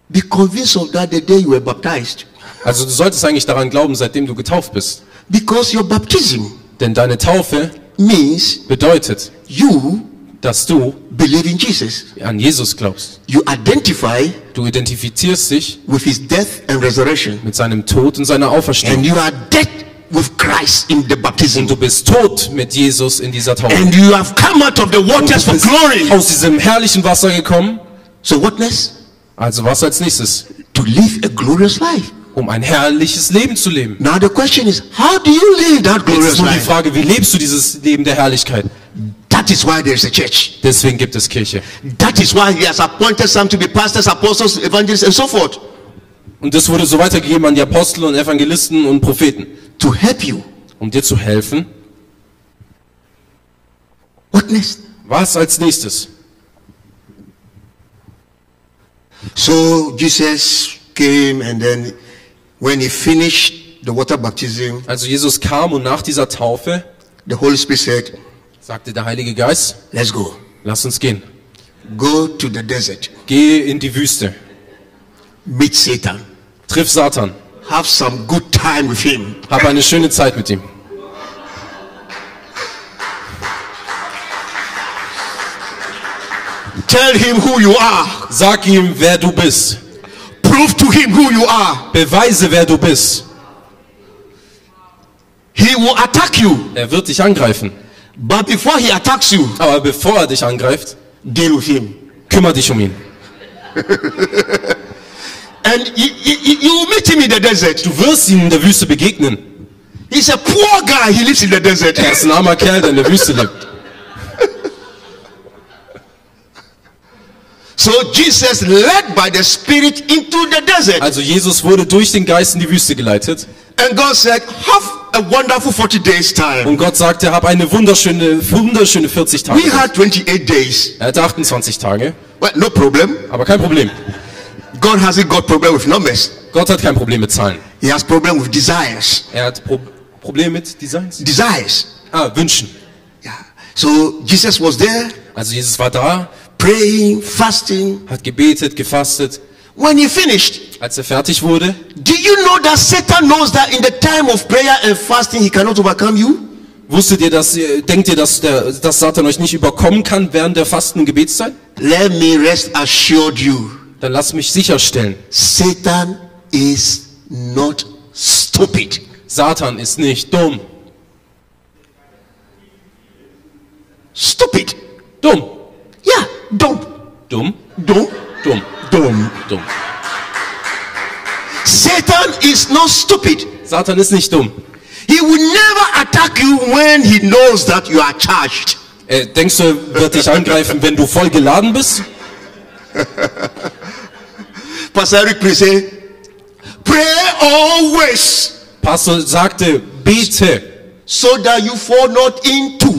be convinced of that the day you were baptized. Also du solltest eigentlich daran glauben, seitdem du getauft bist. Because your baptism Denn deine Taufe means bedeutet, you dass du believe in Jesus. an Jesus glaubst. You identify Du identifizierst dich with his death and resurrection. mit seinem Tod und seiner And Auferstehung. you are dead with Christ in the baptism. Und du bist tot mit Jesus in dieser Taufe. And you have come out of the waters for glory. aus diesem herrlichen Wasser gekommen. So what next? Also was als nächstes? To live a glorious life. Um ein herrliches Leben zu leben. Now the question is, how do you live that Jetzt glorious ist nur die life? Frage, wie lebst du dieses Leben der Herrlichkeit? That That is why there is a church. Deswegen gibt es Kirche. That is why he has appointed some to be pastors, apostles, evangelists, and so forth. Und das wurde so weitergegeben an die Apostel und Evangelisten und Propheten, To help you. um dir zu helfen. What next? Was als nächstes? So Jesus came and then when he finished the water baptism, Also Jesus kam und nach dieser Taufe the Holy Spirit said, sagte der Heilige Geist, Let's go. lass uns gehen. Go to the desert. Geh in die Wüste. Meet Satan. Triff Satan. Have some good time with him. Hab eine schöne Zeit mit ihm. Tell him who you are. Sag ihm, wer du bist. Prove to him who you are. Beweise, wer du bist. He will attack you. Er wird dich angreifen. But before he attacks you, Aber bevor er dich angreift, deal with him. kümmere dich um ihn. And you, you, you will meet him in the desert. Du wirst ihm in der Wüste begegnen. He's a poor guy. He lives in the desert. Er ist ein armer Kerl, der in der Wüste lebt. So Jesus led by the Spirit into the desert. Also Jesus wurde durch den Geist in die Wüste geleitet. And God said, have a wonderful 40 days time. Und Gott sagte, hab eine wunderschöne, wunderschöne 40 Tage. We had 28 days. Er hatte 28 Tage, Well, no problem. aber kein Problem. God hasn't got problem with numbers. Gott hat kein Problem mit Zahlen. He has problem with desires. Er hat Pro Probleme mit Designs. Desires. Ah, Wünschen. Yeah. So Jesus was there Also Jesus war da, praying, fasting. hat gebetet, gefastet. When he finished, Als er fertig wurde, do you know that Satan knows that in the time of prayer and fasting he cannot overcome you? wusstet ihr, dass ihr, denkt ihr, dass, der, dass Satan euch nicht überkommen kann während der Fasten- und Gebetszeit? Let me rest assured you, Dann lass mich sicherstellen, Satan is not stupid. Satan ist nicht dumm. Stupid. Dumm. Yeah, dumb. Dumm. Dumb. Dumm. Dumb. Dumm. Satan is not stupid. Satan ist nicht dumm. He will never attack you when he knows that you are charged. Äh, denkst du, er wird dich angreifen, wenn du voll geladen bist? Pastor Eric, please say, pray always Pastor sagte, bete, so that you fall not into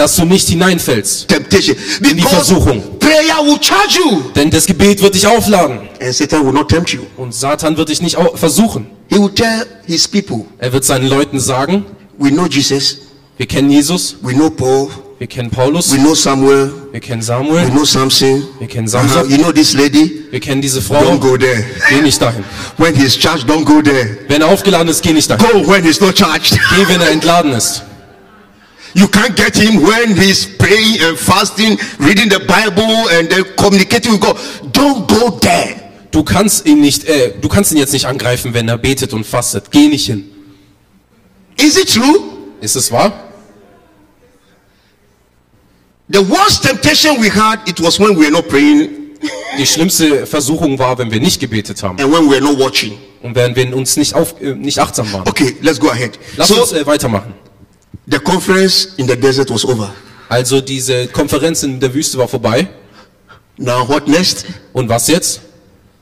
dass du nicht hineinfällst. temptation. die Because Versuchung. prayer will charge you Denn das Gebet wird dich aufladen. and Satan will not tempt you. Und Satan wird dich nicht versuchen. He will tell his people, Er wird seinen Leuten sagen, we know Jesus, wir kennen Jesus, we know Paul, wir kennen Paulus, we know Samuel, wir kennen we Samuel, know Samson. wir kennen. Samson, You know this lady? wir kennen diese Don't Frau. go there. Geh nicht dahin. When he's charged, don't go there. Wenn er aufgeladen ist, geh nicht dahin. Go when he's not charged. Geh, wenn er entladen ist. You can't get him when he's praying and fasting, reading the Bible and then communicating with God. Don't go there. Du kannst ihn nicht, äh, du kannst ihn jetzt nicht angreifen, wenn er betet und fastet. Geh nicht hin. Is it true? Ist es wahr? The worst temptation we had, it was when we were not praying Die schlimmste Versuchung war, wenn wir nicht gebetet haben and when we were not watching. und wenn wir uns nicht, auf, äh, nicht achtsam waren. Okay, let's go ahead. Lass uns So äh, weitermachen. The conference in the desert was over. Also diese Konferenz in der Wüste war vorbei. Now what next? Und was jetzt?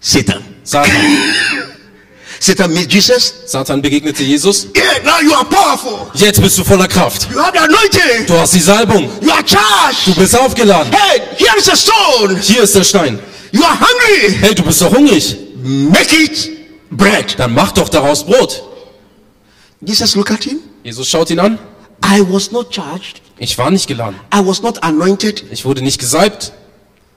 Satan. Satan. Satan meets Jesus. Satan begegnete Jesus. Yeah, now you are powerful. Jetzt bist du voller Kraft. You have the anointing. Du hast die Salbung. You are Du charged. bist aufgeladen. Hey, here is a stone. Hier ist der Stein. You are hungry. Hey, du bist doch hungrig. Make it bread. Dann mach doch daraus Brot. Jesus look at him. Jesus schaut ihn an. I was not charged. Ich war nicht geladen. I was not anointed Ich wurde nicht gesalbt,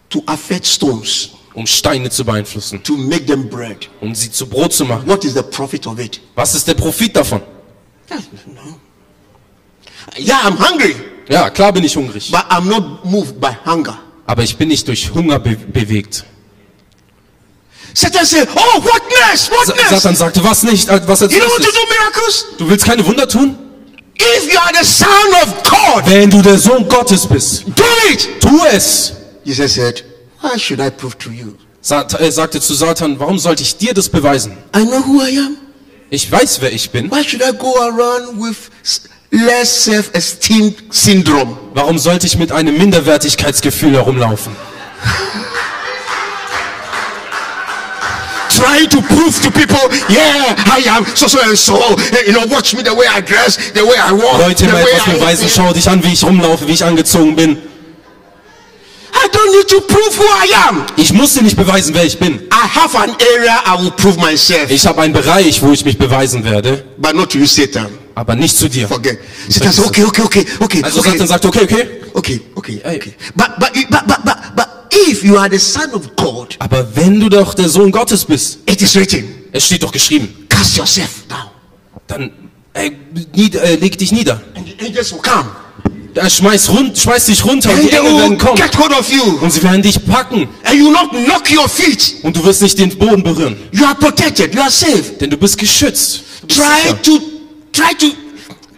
to affect stones, um Steine zu beeinflussen, to make them bread. um sie zu Brot zu machen. What is the profit of it? Was ist der Profit davon? Yeah, I'm hungry, Ja, klar bin ich hungrig. but I'm not moved by hunger. Aber ich bin nicht durch Hunger be bewegt. Satan said, Oh, what next? What next? Satan sagte, was nicht, äh, was als You don't want to do miracles? Du willst keine Wunder tun? If you are the son of God, Wenn du der Sohn Gottes bist, do it. tu es. Jesus said, Why should I prove to you? Sat äh, sagte zu Satan, warum sollte ich dir das beweisen? I know who I am. Ich weiß, wer ich bin. Why should I go around with less self-esteem syndrome. Warum sollte ich mit einem Minderwertigkeitsgefühl herumlaufen? Trying to prove to people, yeah, I am so so and so. You know, watch me the way I dress, the way I walk, Leute the way etwas beweisen, I. schau dich an, wie ich rumlaufe, wie ich angezogen bin. I don't need to prove who I am. Ich muss dir nicht beweisen, wer ich bin. I have an area I will prove myself, Ich habe einen Bereich, wo ich mich beweisen werde, but not to you, Satan. aber nicht zu dir. Forget. Satan says, okay, okay, okay, okay, Also okay, Satan sagt, okay, okay. Okay, okay, okay. But but but but but but if you are the son of God, Aber wenn du doch der Sohn Gottes bist, it is written, es steht doch geschrieben, cast yourself down, dann ey, nied, äh, leg dich nieder. and the angels will come, Äh, schmeiß, run, schmeiß dich runter und and die Engel werden kommen. get hold of you, Und sie werden dich packen and you will not knock your feet. und du wirst nicht den Boden berühren. You are protected. You are safe. Denn du bist geschützt. Du bist Try sicher. to try to.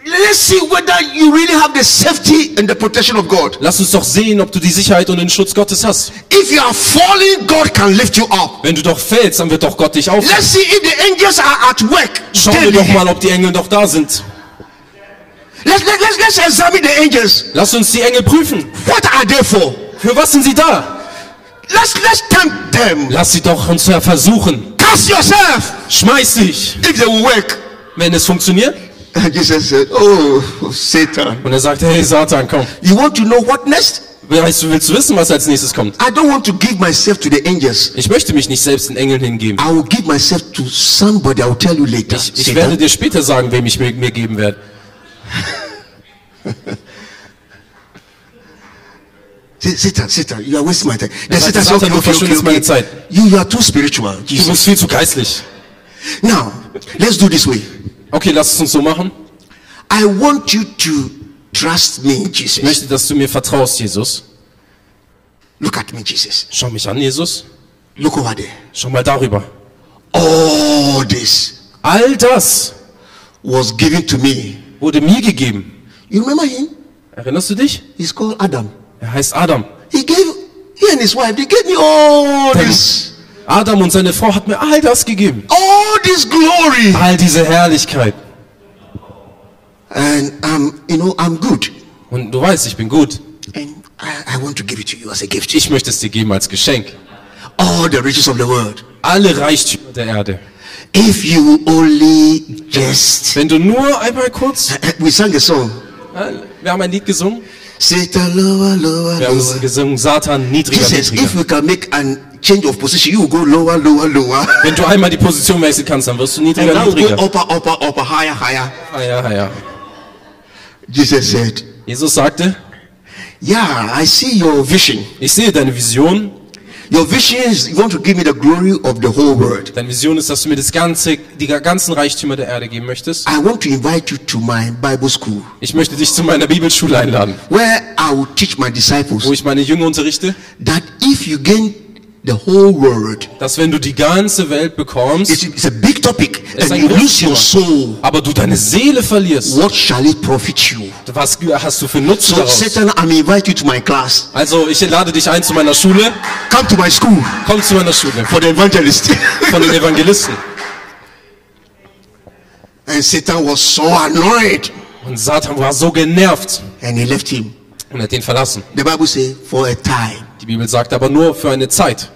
Let's see whether you really have the safety and the protection of God. Lass uns doch sehen, ob du die Sicherheit und den Schutz Gottes hast. If you are falling, God can lift you up. Wenn du doch fällst, dann wird doch Gott dich aufnehmen. Let's see if the angels are at work. Schauen wir doch mal, ob die Engel doch da sind. Let's, let, let's, let's examine the angels. Lass uns die Engel prüfen. What are they for? Für was sind sie da? Let's let's tempt them. Lass sie doch uns versuchen. Cast yourself. Schmeiß dich. If they will work. Wenn es funktioniert. And Jesus said, Oh, Satan. Und er sagt, hey Satan, komm. You want to know what next? Du, willst du wissen, was als nächstes kommt? I don't want to give myself to the angels. Ich möchte mich nicht selbst den Engeln hingeben. I will give myself to somebody. I will tell you later. Ich, ich werde dir später sagen, wem ich mir, mir geben werde. Satan, Satan, you are wasting my time. Sagt, Satan Satan, okay, du okay, okay, verschwendest meine okay. Zeit. You, you are too spiritual. Du Jesus. bist viel zu geistlich. Now, let's do this way. Okay, lass es uns so machen. I want you to trust me, Ich Jesus. möchte, dass du mir vertraust, Jesus. Look at me, Jesus. Schau mich an, Jesus. Look over there. Schau mal darüber. All this All das was given to me. wurde mir gegeben. You remember him? Erinnerst du dich? He's called Adam. Er heißt Adam. He gave, he and his wife, they gave me all Then- this, Adam und seine Frau hat mir all das gegeben. all this glory. All diese Herrlichkeit. And I'm, you know, I'm good. Und du weißt, ich bin gut. And I, I want to give it to you as a gift. Ich möchte es dir geben als Geschenk. All the riches of the world. Alle Reichtümer der Erde. If you only just, Wenn du nur einmal kurz, we sang a song. äh, wir haben ein Lied gesungen. Satan lower, lower, Wir haben gesungen, Satan niedriger, Jesus, if niedriger. we can make an change of position, you go lower, lower, lower. Wenn du einmal die Position wechseln kannst, dann wirst du And niedriger, we niedriger. go upper, upper, upper, higher, higher. Ah, ja. Jesus said, Jesus sagte, Yeah, I see your vision. ich sehe deine Vision. Your vision is you want to give me the glory of the whole world. Deine Vision ist, dass du mir das ganze, die ganzen Reichtümer der Erde geben möchtest. I want to invite you to my Bible school Ich möchte dich zu meiner Bibelschule einladen, where I will teach my disciples wo ich meine Jünger unterrichte, that if you gain the whole world, dass wenn du die ganze Welt bekommst, it's, it's a big topic, and you lose your soul, aber du deine Seele verlierst, what shall it profit you? was hast du für Nutzen So, daraus? Satan, I'm invite you to my class. Also ich lade dich ein zu meiner Schule. Come to my school Komm zu meiner Schule for the evangelist. von den Evangelisten. and Satan was so annoyed, Und Satan war so genervt and he left him. und hat ihn verlassen. The Bible says, for a time. Die Bibel sagt aber nur für eine Zeit.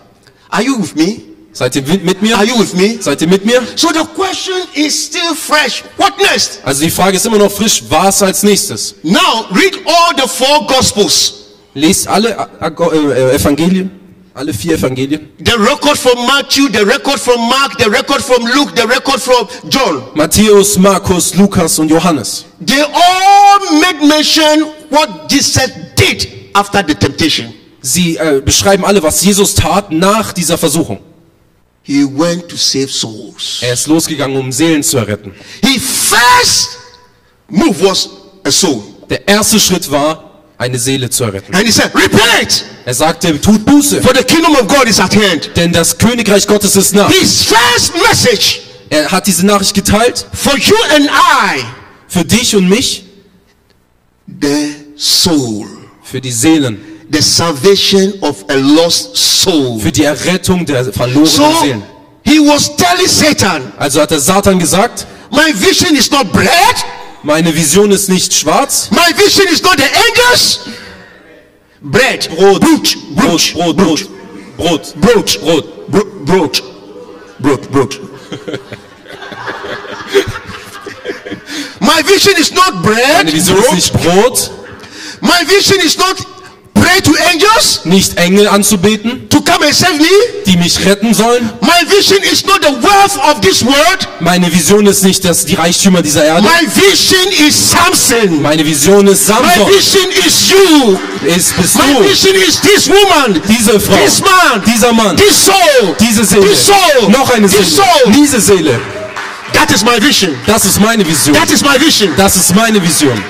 Are you with me? Seid ihr mit mir? Are you with me? Seid ihr mit mir? So the question is still fresh. What next? Also die Frage ist immer noch frisch, was als nächstes? Now read all the four gospels. Lest alle A- äh, Evangelien, alle vier Evangelien. The record from Matthew, the record from Mark, the record from Luke, the record from John. Matthäus, Markus, Lukas und Johannes. They all made mention what Jesus did after the temptation. Sie äh, beschreiben alle, was Jesus tat nach dieser Versuchung. He went to save souls. Er ist losgegangen, um Seelen zu erretten. His first move was a soul. Der erste Schritt war, eine Seele zu erretten. And he said, Repent, Er sagte, tut Buße, for the kingdom of God is at hand. denn das Königreich Gottes ist nah. His first message Er hat diese Nachricht geteilt for you and I, für dich und mich, the soul, für die Seelen, the salvation of a lost soul. für die Errettung der verlorenen So Seelen. he was telling Satan, Also hat der Satan gesagt, My vision is not bread, Meine Vision ist nicht schwarz. My vision is not the angels. Bread. Brot. Brot. Brot, Brot, Brot. Brot. Brot. Brot. Bro- Brot. Brot. Brot. My vision is not bread. Meine Vision ist Brot. nicht Brot, My vision is not pray to angels nicht Engel anzubeten, to come and save me. die mich retten sollen. My vision is not the wealth of this world. Meine Vision ist nicht das, die Reichtümer dieser Erde. My vision is Samson. Meine Vision ist My Samson. vision is you. Ist, bist My du. vision is this woman. Diese Frau. This man. Dieser Mann. This soul. Diese Seele. This soul. Noch eine This Seele. soul. Diese Seele. That is my vision. Das ist meine Vision. That is my vision. Das ist meine Vision.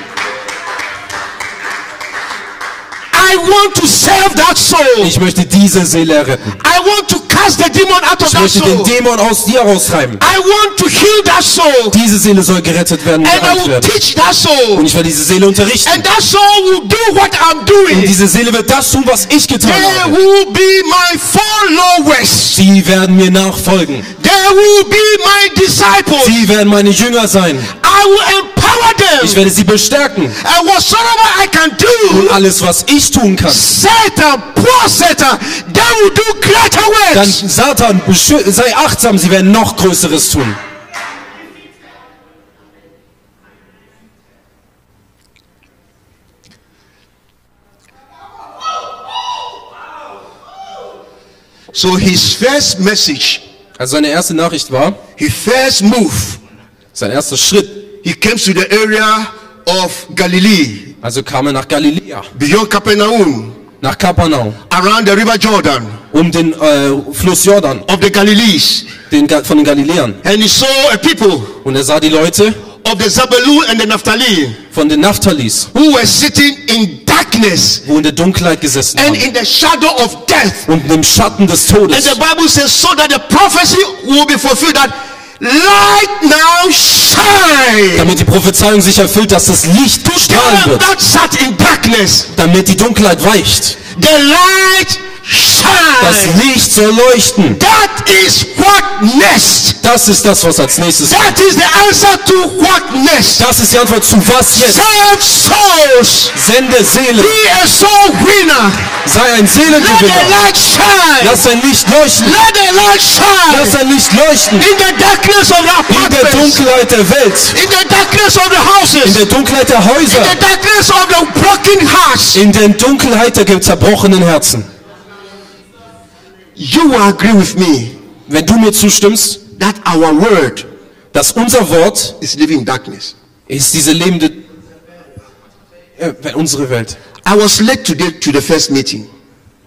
I want to save that soul. Ich möchte diese Seele retten. I want to cast the demon out of Ich that möchte den. Dämon aus dir raustreiben. I want to heal that soul. Diese Seele soll gerettet werden und And I will werden. teach that Und soul. ich werde diese Seele unterrichten. And that soul will do what I'm Und doing. diese Seele wird das tun, was ich getan They habe. will be my followers. Sie werden mir nachfolgen. They will be my disciples. Sie werden meine Jünger sein. I will empower Ich them. werde sie bestärken. And whatsoever I can Und do, alles, was ich tun kann, Satan, poor Satan, they will do greater dann. Satan, sei achtsam, sie werden noch Größeres tun. So his first message, Also seine erste Nachricht war, his first move, sein erster Schritt, he came to the area of Galilee, also kam er nach Galiläa, beyond Capernaum, nach Kapernaum, around the river Jordan. Um den äh, Fluss Jordan, of the Galilees. den, von den Galiläern. And he saw a people. Und er sah die Leute. Of the Zabulun and the Naphtali. Von den Naphtalis, who were sitting in darkness. Wo in der Dunkelheit gesessen and haben. in the shadow of death. und im Schatten des And Todes. the Bible says, so that the prophecy will be fulfilled that light now shine. Damit die Prophezeiung sich erfüllt, dass das Licht strahlen wird. Damit die Dunkelheit weicht. the light Das shine. Licht soll leuchten. That is what next. Das ist das, was als nächstes kommt. That is the answer to what next. Das ist die Antwort zu was jetzt? Save souls. Sende Seelen. Be a soul winner. Sei ein Let the Seelengewinner. light shine. Lass dein Licht leuchten. Let the light Lass shine dein Licht leuchten. in the darkness of the In der Dunkelheit der Welt. in the darkness of the In houses, der Dunkelheit der in the Häuser. darkness of the broken hearts. In der Dunkelheit der zerbrochenen Herzen. You will agree with me Wenn du mir zustimmst, that our word dass unser Wort is living in darkness. ist diese lebende, äh, unsere Welt. I was late today to the first meeting.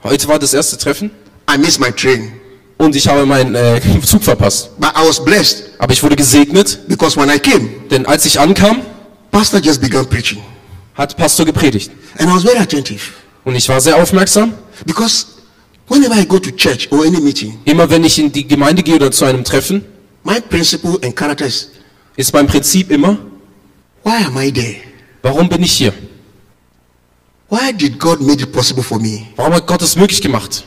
Heute war das erste Treffen I missed my train, und ich habe meinen äh, Zug verpasst. but I was blessed Aber ich wurde gesegnet, because when I came, denn als ich ankam, pastor just began preaching, hat Pastor gepredigt. and I was very attentive Und ich war sehr aufmerksam. because whenever I go to church or any meeting, Immer wenn ich in die Gemeinde gehe oder zu einem Treffen, my principle and character is ist mein Prinzip immer, why am I there? warum bin ich hier? Why did God make it possible for me? Warum hat Gott es möglich gemacht?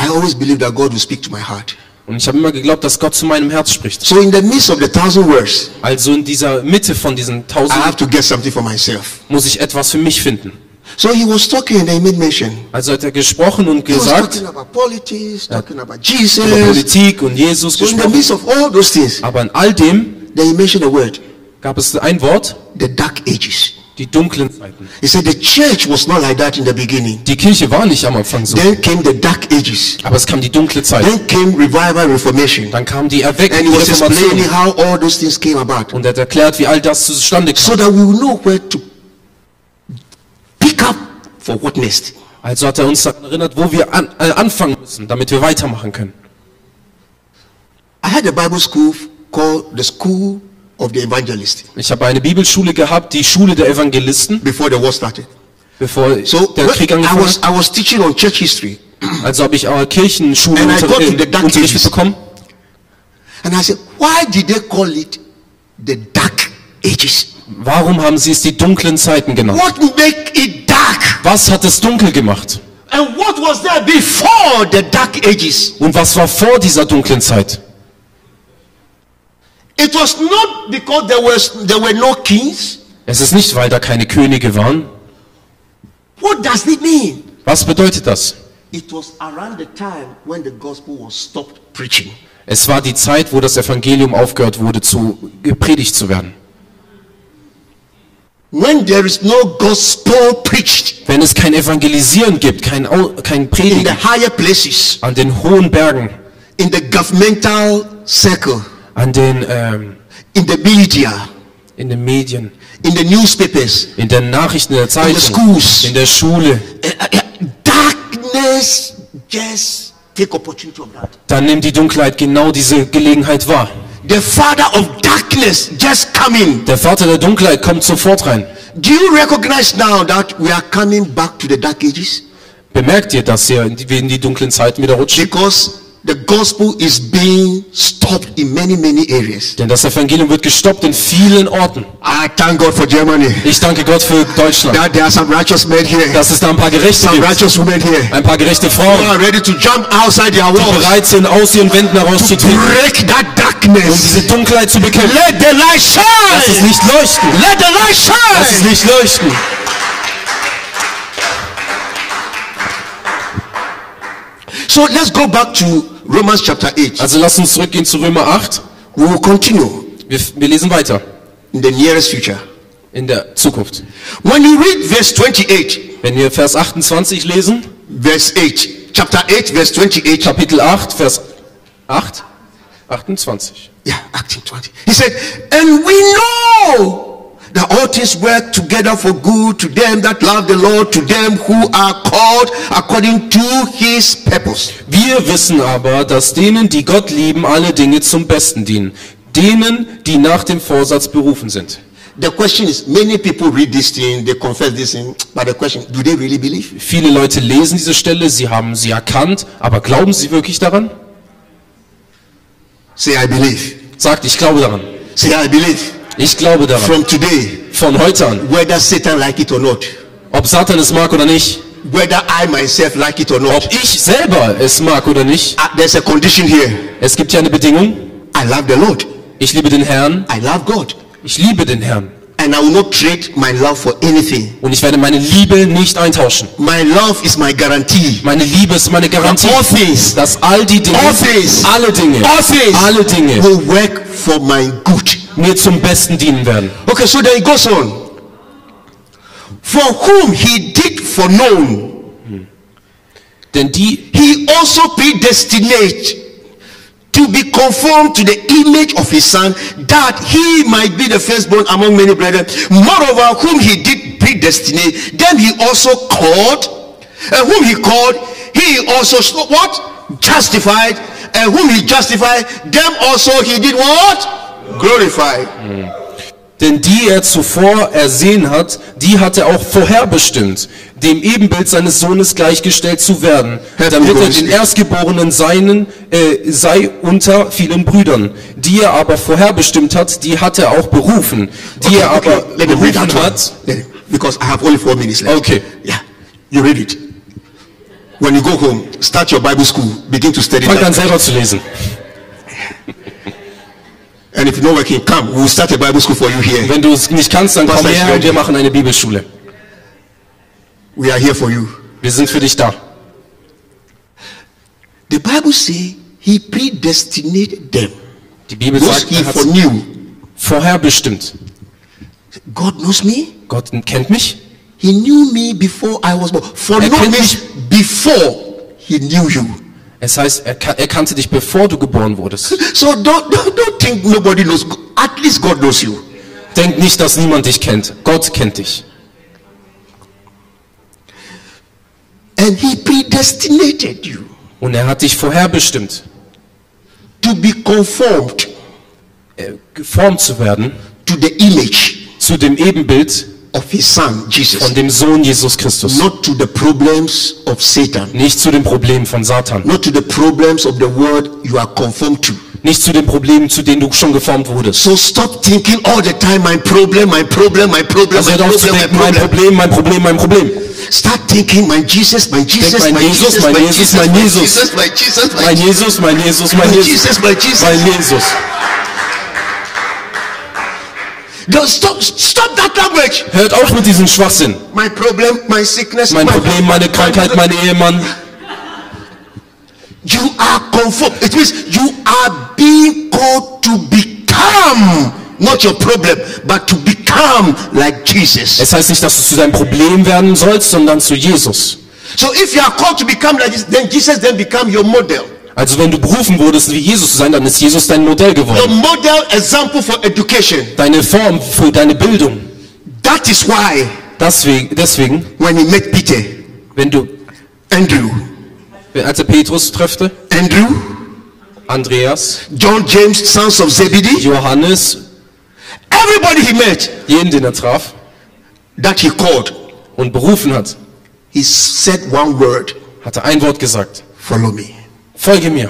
I always believe that God will speak to my heart. Und ich habe immer geglaubt, dass Gott zu meinem Herz spricht. So in the midst of the thousand words, Also in dieser Mitte von diesen I tausend have to get something for myself. muss ich etwas für mich finden. So he was talking and he made mention. Also hat er gesprochen und He was gesagt talking about politics, talking about über Jesus. Politik und Jesus So in the gesprochen. midst of all those things, Aber in all dem then he mentioned a word, gab es ein Wort, the dark ages. die dunklen Zeiten. He said the church was not like that in the beginning. Die Kirche war nicht am Anfang so. Then came the dark ages. Aber es kam die dunkle Zeit. Then came revival, reformation. Dann kam die Erweckung, And he was explaining Reformation. how all those things came about. Und er hat erklärt, wie all das zustande kam. So that we will know where to for what next. Also hat er uns daran erinnert, wo wir an, äh, anfangen müssen, damit wir weitermachen können. I had a Bible school called the School of the Evangelist Ich habe eine Bibelschule gehabt, die Schule der Evangelisten, before the war started. bevor So der Krieg I angefangen was hat. I was teaching on church history, Also habe ich auch Kirchenschule And I unter, got to the äh, ages. bekommen. and I said, why did they call it the dark ages? Warum haben sie es die dunklen Zeiten genannt? What make it dark? Was hat es dunkel gemacht? And what was there before the dark ages? Und was war vor dieser dunklen Zeit? It was not because there was there were no kings. Es ist nicht, weil da keine Könige waren. What does it mean? Was bedeutet das? It was around the time when the gospel was stopped preaching. Es war die Zeit, wo das Evangelium aufgehört wurde, zu gepredigt zu werden. When there is no gospel preached Wenn es kein Evangelisieren gibt, kein, Au- kein in Predigen the higher places, an den hohen Bergen, in the governmental circle, an den, ähm, in the media, in den Medien, in the newspapers, in den Nachrichten der in the Zeitung, schools, in der Schule, uh, uh, darkness just take opportunity of that. dann nimmt die Dunkelheit genau diese Gelegenheit wahr. The father of darkness just coming. Der Vater der Dunkelheit kommt sofort rein. Do you recognize now that we are coming back to the dark ages? Bemerkt ihr, dass in die- wir in die dunklen Zeiten wieder rutschen? Because the gospel is being stopped in many, many areas. Denn das Evangelium wird gestoppt in vielen Orten. I thank God for Germany. Ich danke Gott für Deutschland, That there are some righteous men here, dass es da ein paar Gerechte some gibt, righteous women here ein paar gerechte who Frauen, are ready to jump outside their die walls, bereit sind, aus ihren Wänden herauszutreten, break that um diese darkness. Dunkelheit zu bekämpfen. Let the light Lass es shine. Licht leuchten. Let the light Lass es shine. Licht leuchten. So let's go back to Romans chapter 8. Also lasst uns zurückgehen zu Römer 8. We will continue Wir, wir lesen weiter in the nearest future. in der Zukunft. When you read verse 28, Wenn wir Vers 28 lesen, verse 8, chapter 8, verse 28, Kapitel 8, Vers 8, 28. yeah, acting 20. He said, and we know that all things work together for good to them that love the Lord, to them who are called according to his purpose. Wir wissen aber, dass denen, die Gott lieben, alle Dinge zum Besten dienen. Denen, die nach dem Vorsatz berufen sind. The question is, many people read this thing, they confess this thing, but the question, do they really believe? Viele Leute lesen diese Stelle, sie haben sie erkannt, aber glauben sie wirklich daran? Say, I believe. Sagt, ich glaube daran. Say, I believe. Ich glaube daran. From today, Von heute an. whether Satan like it or not, Ob Satan es mag oder nicht, whether I myself like it or not, ob ich selber es mag oder nicht, uh, there's a condition here. es gibt ja eine Bedingung. I love the Lord. Ich liebe den Herrn. I love God. Ich liebe den Herrn. And I will not trade my love for anything. Und ich werde meine Liebe nicht eintauschen. My love is my guarantee. Meine Liebe ist meine Garantie, All things, dass all die Dinge, all things, alle Dinge, all things alle Dinge will work for my good. mir zum Besten dienen werden. Okay, so then it goes on. For whom he did foreknown, Denn die, he also predestinate to be conformed to the image of his son, that he might be the firstborn among many brethren. Moreover, whom he did predestinate, them he also called, and whom he called, he also what? Justified, and whom he justified, them also he did what? Glorified. Mm. Denn die er zuvor ersehen hat, die hat er auch vorherbestimmt, dem Ebenbild seines Sohnes gleichgestellt zu werden, damit er den Erstgeborenen seinen äh, sei unter vielen Brüdern. Die er aber vorherbestimmt hat, die hat er auch berufen. Die er aber let me read berufen one. hat, Because I have only four minutes left. Okay. Yeah, you read it. When you go home, start your Bible school. Begin to study. that. an selber zu lesen. And if you're not working, come. We'll start a Bible school for you here. Wenn du es nicht kannst, dann komm Pastor, her und wir machen eine Bibelschule. We are here for you. Wir sind für dich da. The Bible say he predestinated them. Die Bibel Those sagt, er hat foreknew. vorherbestimmt. God knows me. Gott kennt mich. He knew me before I was born. For Er know kennt means before he knew you. Es heißt, er, er kannte dich, bevor du geboren wurdest. So don't, don't, don't think nobody knows. At least God knows you. Denk nicht, dass niemand dich kennt. Gott kennt dich. And he predestinated you Und er hat dich vorherbestimmt, to be conformed äh, geformt zu werden to the image zu dem Ebenbild of his son, Jesus. von dem Sohn Jesus Christus. Not to the problems of Satan. Nicht zu den Problemen von Satan. Not to the problems of the world you are conformed to. Nicht zu den Problemen, zu denen du schon geformt wurdest. So stop thinking all the time, my problem, my problem, my problem, Also my problem, my denken, mein problem. Problem, mein Problem, mein Problem. Start thinking, my Jesus, my Jesus, mein my Jesus, Jesus, mein my Jesus, mein Jesus. My Jesus, Mein Jesus, mein Jesus, mein Jesus, my Jesus. mein Jesus. Don't stop, stop that language. Hört auf mit diesem Schwachsinn. My problem, my sickness, Mein my Problem, meine Krankheit, mein Ehemann. You are conformed. It means you are being called to become not your problem, but to become like Jesus. Es heißt nicht, dass du zu deinem Problem werden sollst, sondern zu Jesus. So if you are called to become like this, then Jesus then become your model. Also wenn du berufen wurdest, wie Jesus zu sein, dann ist Jesus dein Modell Your geworden. model example for education. Deine Form für deine Bildung. That is why Deswegen, deswegen when he met Peter, wenn du, Andrew, als er Petrus treffte, Andrew, Andreas, John, James, sons of Zebedee, Johannes, everybody he met jeden, den er traf that he called, und berufen hat, he said one word, hat er ein Wort gesagt. follow me. Folge mir.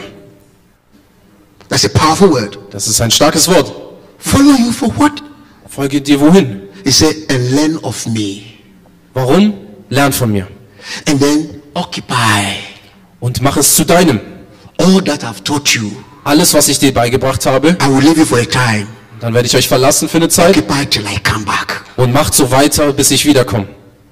That's a powerful word. Das ist ein starkes Wort. Follow you for what? Folge dir wohin? He said, and learn of me. Warum? Lern von mir. And then occupy Und mach es zu deinem. all that I've taught you. Alles, was ich dir beigebracht habe, I will leave you for a time. dann werde ich euch verlassen für eine Zeit Occupy till I come back. und macht so weiter, bis ich wiederkomme.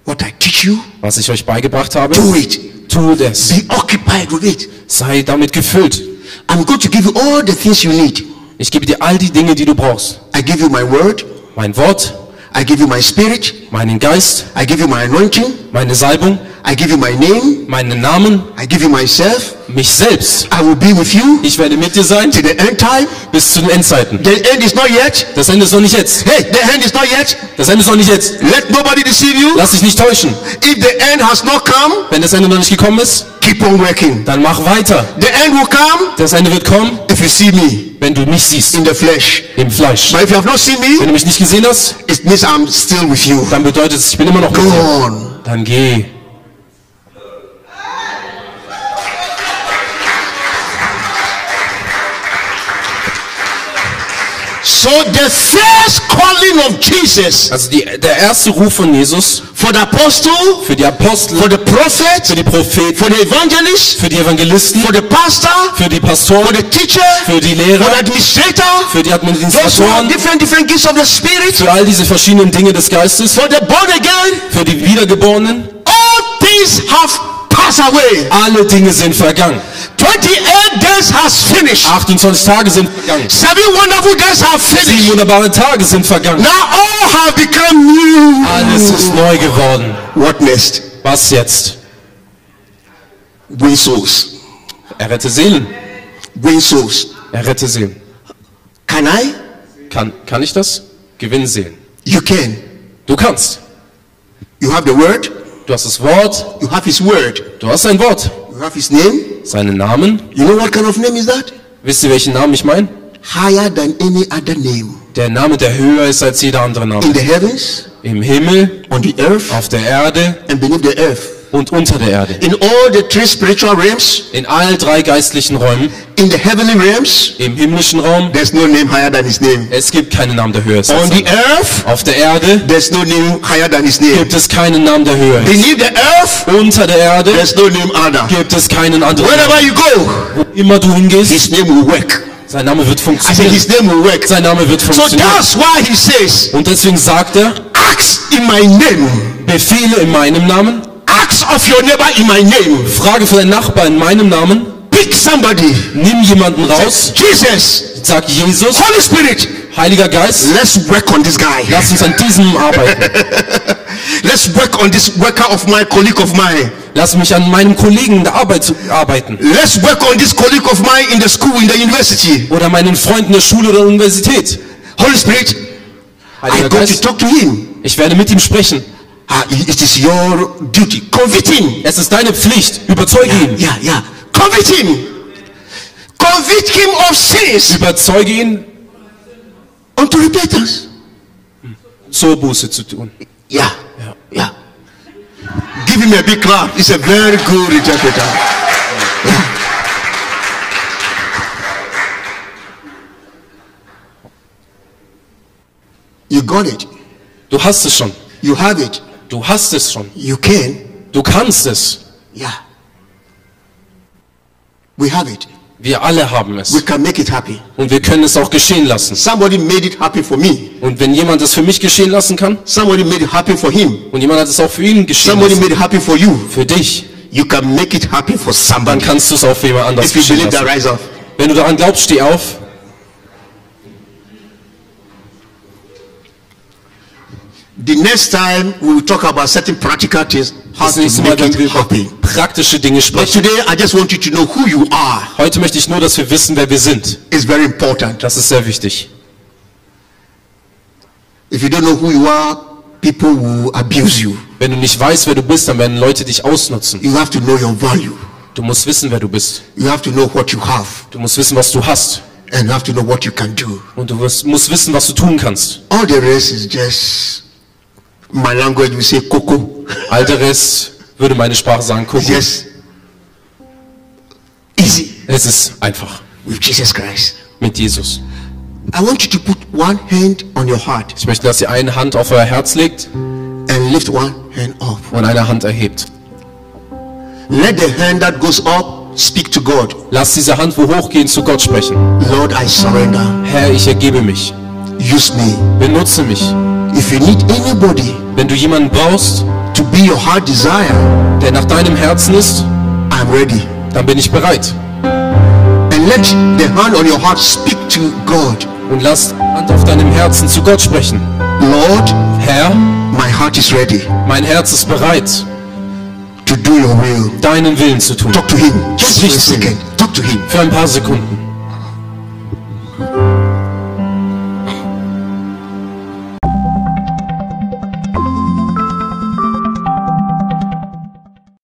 What I teach you, Was ich euch beigebracht habe, do it. Tu das. Be occupied with it. Sei damit gefüllt. I'm going to give you all the things you need. Ich gebe dir all die Dinge, die du brauchst. I give you my word. Mein Wort, I give you my spirit. meinen Geist, I give you my anointing. meine Salbung, I give you my name. meinen Namen, I give you myself. Mich selbst. I will be with you Ich werde mit dir sein till the end time. bis zu den Endzeiten. The end is not yet. Das Ende ist noch nicht jetzt. Hey, the end is not yet. Das Ende ist noch nicht jetzt. Let nobody deceive you. Lass dich nicht täuschen. If the end has not come, Wenn das Ende noch nicht gekommen ist, keep on working. dann mach weiter. The end will come Das Ende wird kommen, if you see me wenn du mich siehst. in the flesh. Im Fleisch. But if you have not seen Wenn me, du mich nicht gesehen hast, it means I'm still with you. dann bedeutet es, ich bin immer noch Go mit dir. on. Dann geh. So the first calling of Jesus Also die, der erste Ruf von Jesus for the apostle, für die Apostel, for the prophet, für die Propheten, for the evangelist, für die Evangelisten, for the pastor, für die for Pastoren, the teacher, für die for Lehrer, the administrator, für die have Administratoren, different different gifts of the spirit, für all diese verschiedenen Dinge des Geistes, for the born again. für die Wiedergeborenen. All things have passed away. Alle Dinge sind vergangen. 28 days has finished. 28 Tage sind vergangen. Seven wonderful days have Sieben finished. wunderbare Tage sind vergangen. Now all have become new. Alles ist neu geworden. What next? Was jetzt? Win souls. Errette Seelen. Win souls. Errette Seelen. Can I? Kann, kann ich das? Gewinn Seelen. You can. Du kannst. You have the word. Du hast das Wort. You have his word. Du hast sein Wort. You have his name. Seinen Namen. You know what kind of name is that? Wisst ihr, welchen Namen ich meine? Higher than any other name. Der Name, der höher ist als jeder andere Name. In the heavens, Im Himmel, on the earth, auf der Erde and beneath the earth. Und unter der Erde. In all the three spiritual realms, In all drei geistlichen Räumen. in the heavenly realms, Im himmlischen Raum. there's no name higher than his name. Es gibt keinen Namen, der höher ist On the earth, Auf der Erde there's no name higher than his name. gibt es keinen Namen, der höher ist. Beneath the earth, Unter der Erde there's no name other. gibt es keinen anderen. Wherever you go, Wo immer du hingehst, his name will work. sein Name wird funktionieren. his name will work. Sein Name wird So funktionieren. that's why he says, Und deswegen sagt er, ask in my name. Befehle in meinem Namen, Ask of your neighbor in my name. frage für deinen Nachbar in meinem Namen, Pick somebody. nimm jemanden raus, Jesus, sag Jesus, Holy Spirit, Heiliger Geist, let's work on this guy. lass uns an diesem arbeiten. Let's work on this worker of mine, colleague of mine. Lass mich an meinem Kollegen in der Arbeit arbeiten. Let's work on this colleague of mine in the school, in the university. Oder meinen Freunden der Schule oder Universität. Holy Spirit, Heiliger I got to Geist, talk to him. ich werde mit ihm sprechen. Ah, it is your duty. Convict him. Es ist deine Pflicht. Überzeuge ihn. Yeah, yeah. Convict him. Convict him of sins Überzeuge ihn, unto repentance. zur Buße zu tun. Yeah, yeah. Give him a big clap. He's a very good interpreter. Yeah. You got it. Du hast es schon. You have it. Du hast es schon. You can. Du kannst es. Yeah. We have it. Wir alle haben es. We can make it happen. Und wir können es auch geschehen lassen. Somebody made it happen for me. Und wenn jemand es für mich geschehen lassen kann, Somebody made it happen for him. und jemand hat es auch für ihn geschehen Somebody lassen, made it happen for you. für dich, You can make it happen for dann somebody. kannst du es auch für jemand anders If you geschehen believe that, lassen. rise up. Wenn du daran glaubst, steh auf. The next time we will talk about certain practical things, how Das to nächste Mal make werden wir it über praktische Dinge But sprechen. today, I just want you to know who you are. Heute möchte ich nur, dass wir wissen, wer wir sind. It's very important. Das ist sehr wichtig. If you don't know who you are, people will abuse you. Wenn du nicht weißt, wer du bist, dann werden Leute dich ausnutzen. You have to know your value. Du musst wissen, wer du bist. You have to know what you have. Du musst wissen, was du hast. And you have to know what you can do. Und du musst wissen, was du tun kannst. All the rest is just my language. We say coco. Rest würde meine Sprache sagen, guck, Just easy es ist einfach with Jesus Christ. mit Jesus. I want you to put one hand on your heart Ich möchte, dass ihr eine Hand auf euer Herz legt and lift one hand up. und eine Hand erhebt. Let the hand that goes up speak to God. Lass diese Hand, wo hochgehen, zu Gott sprechen. Lord, I surrender. Herr, ich ergebe mich. Use me. Benutze mich. If you need anybody Wenn du jemanden brauchst, to be your heart desire, der nach deinem Herzen ist, I'm ready. dann bin ich bereit. And let the hand on your heart speak to God. Und lass die Hand auf deinem Herzen zu Gott sprechen. Lord, Herr, my heart is ready mein Herz ist bereit, to do your will. deinen Willen zu tun. Talk to him. Just for a second. Talk to him. Für ein paar Sekunden.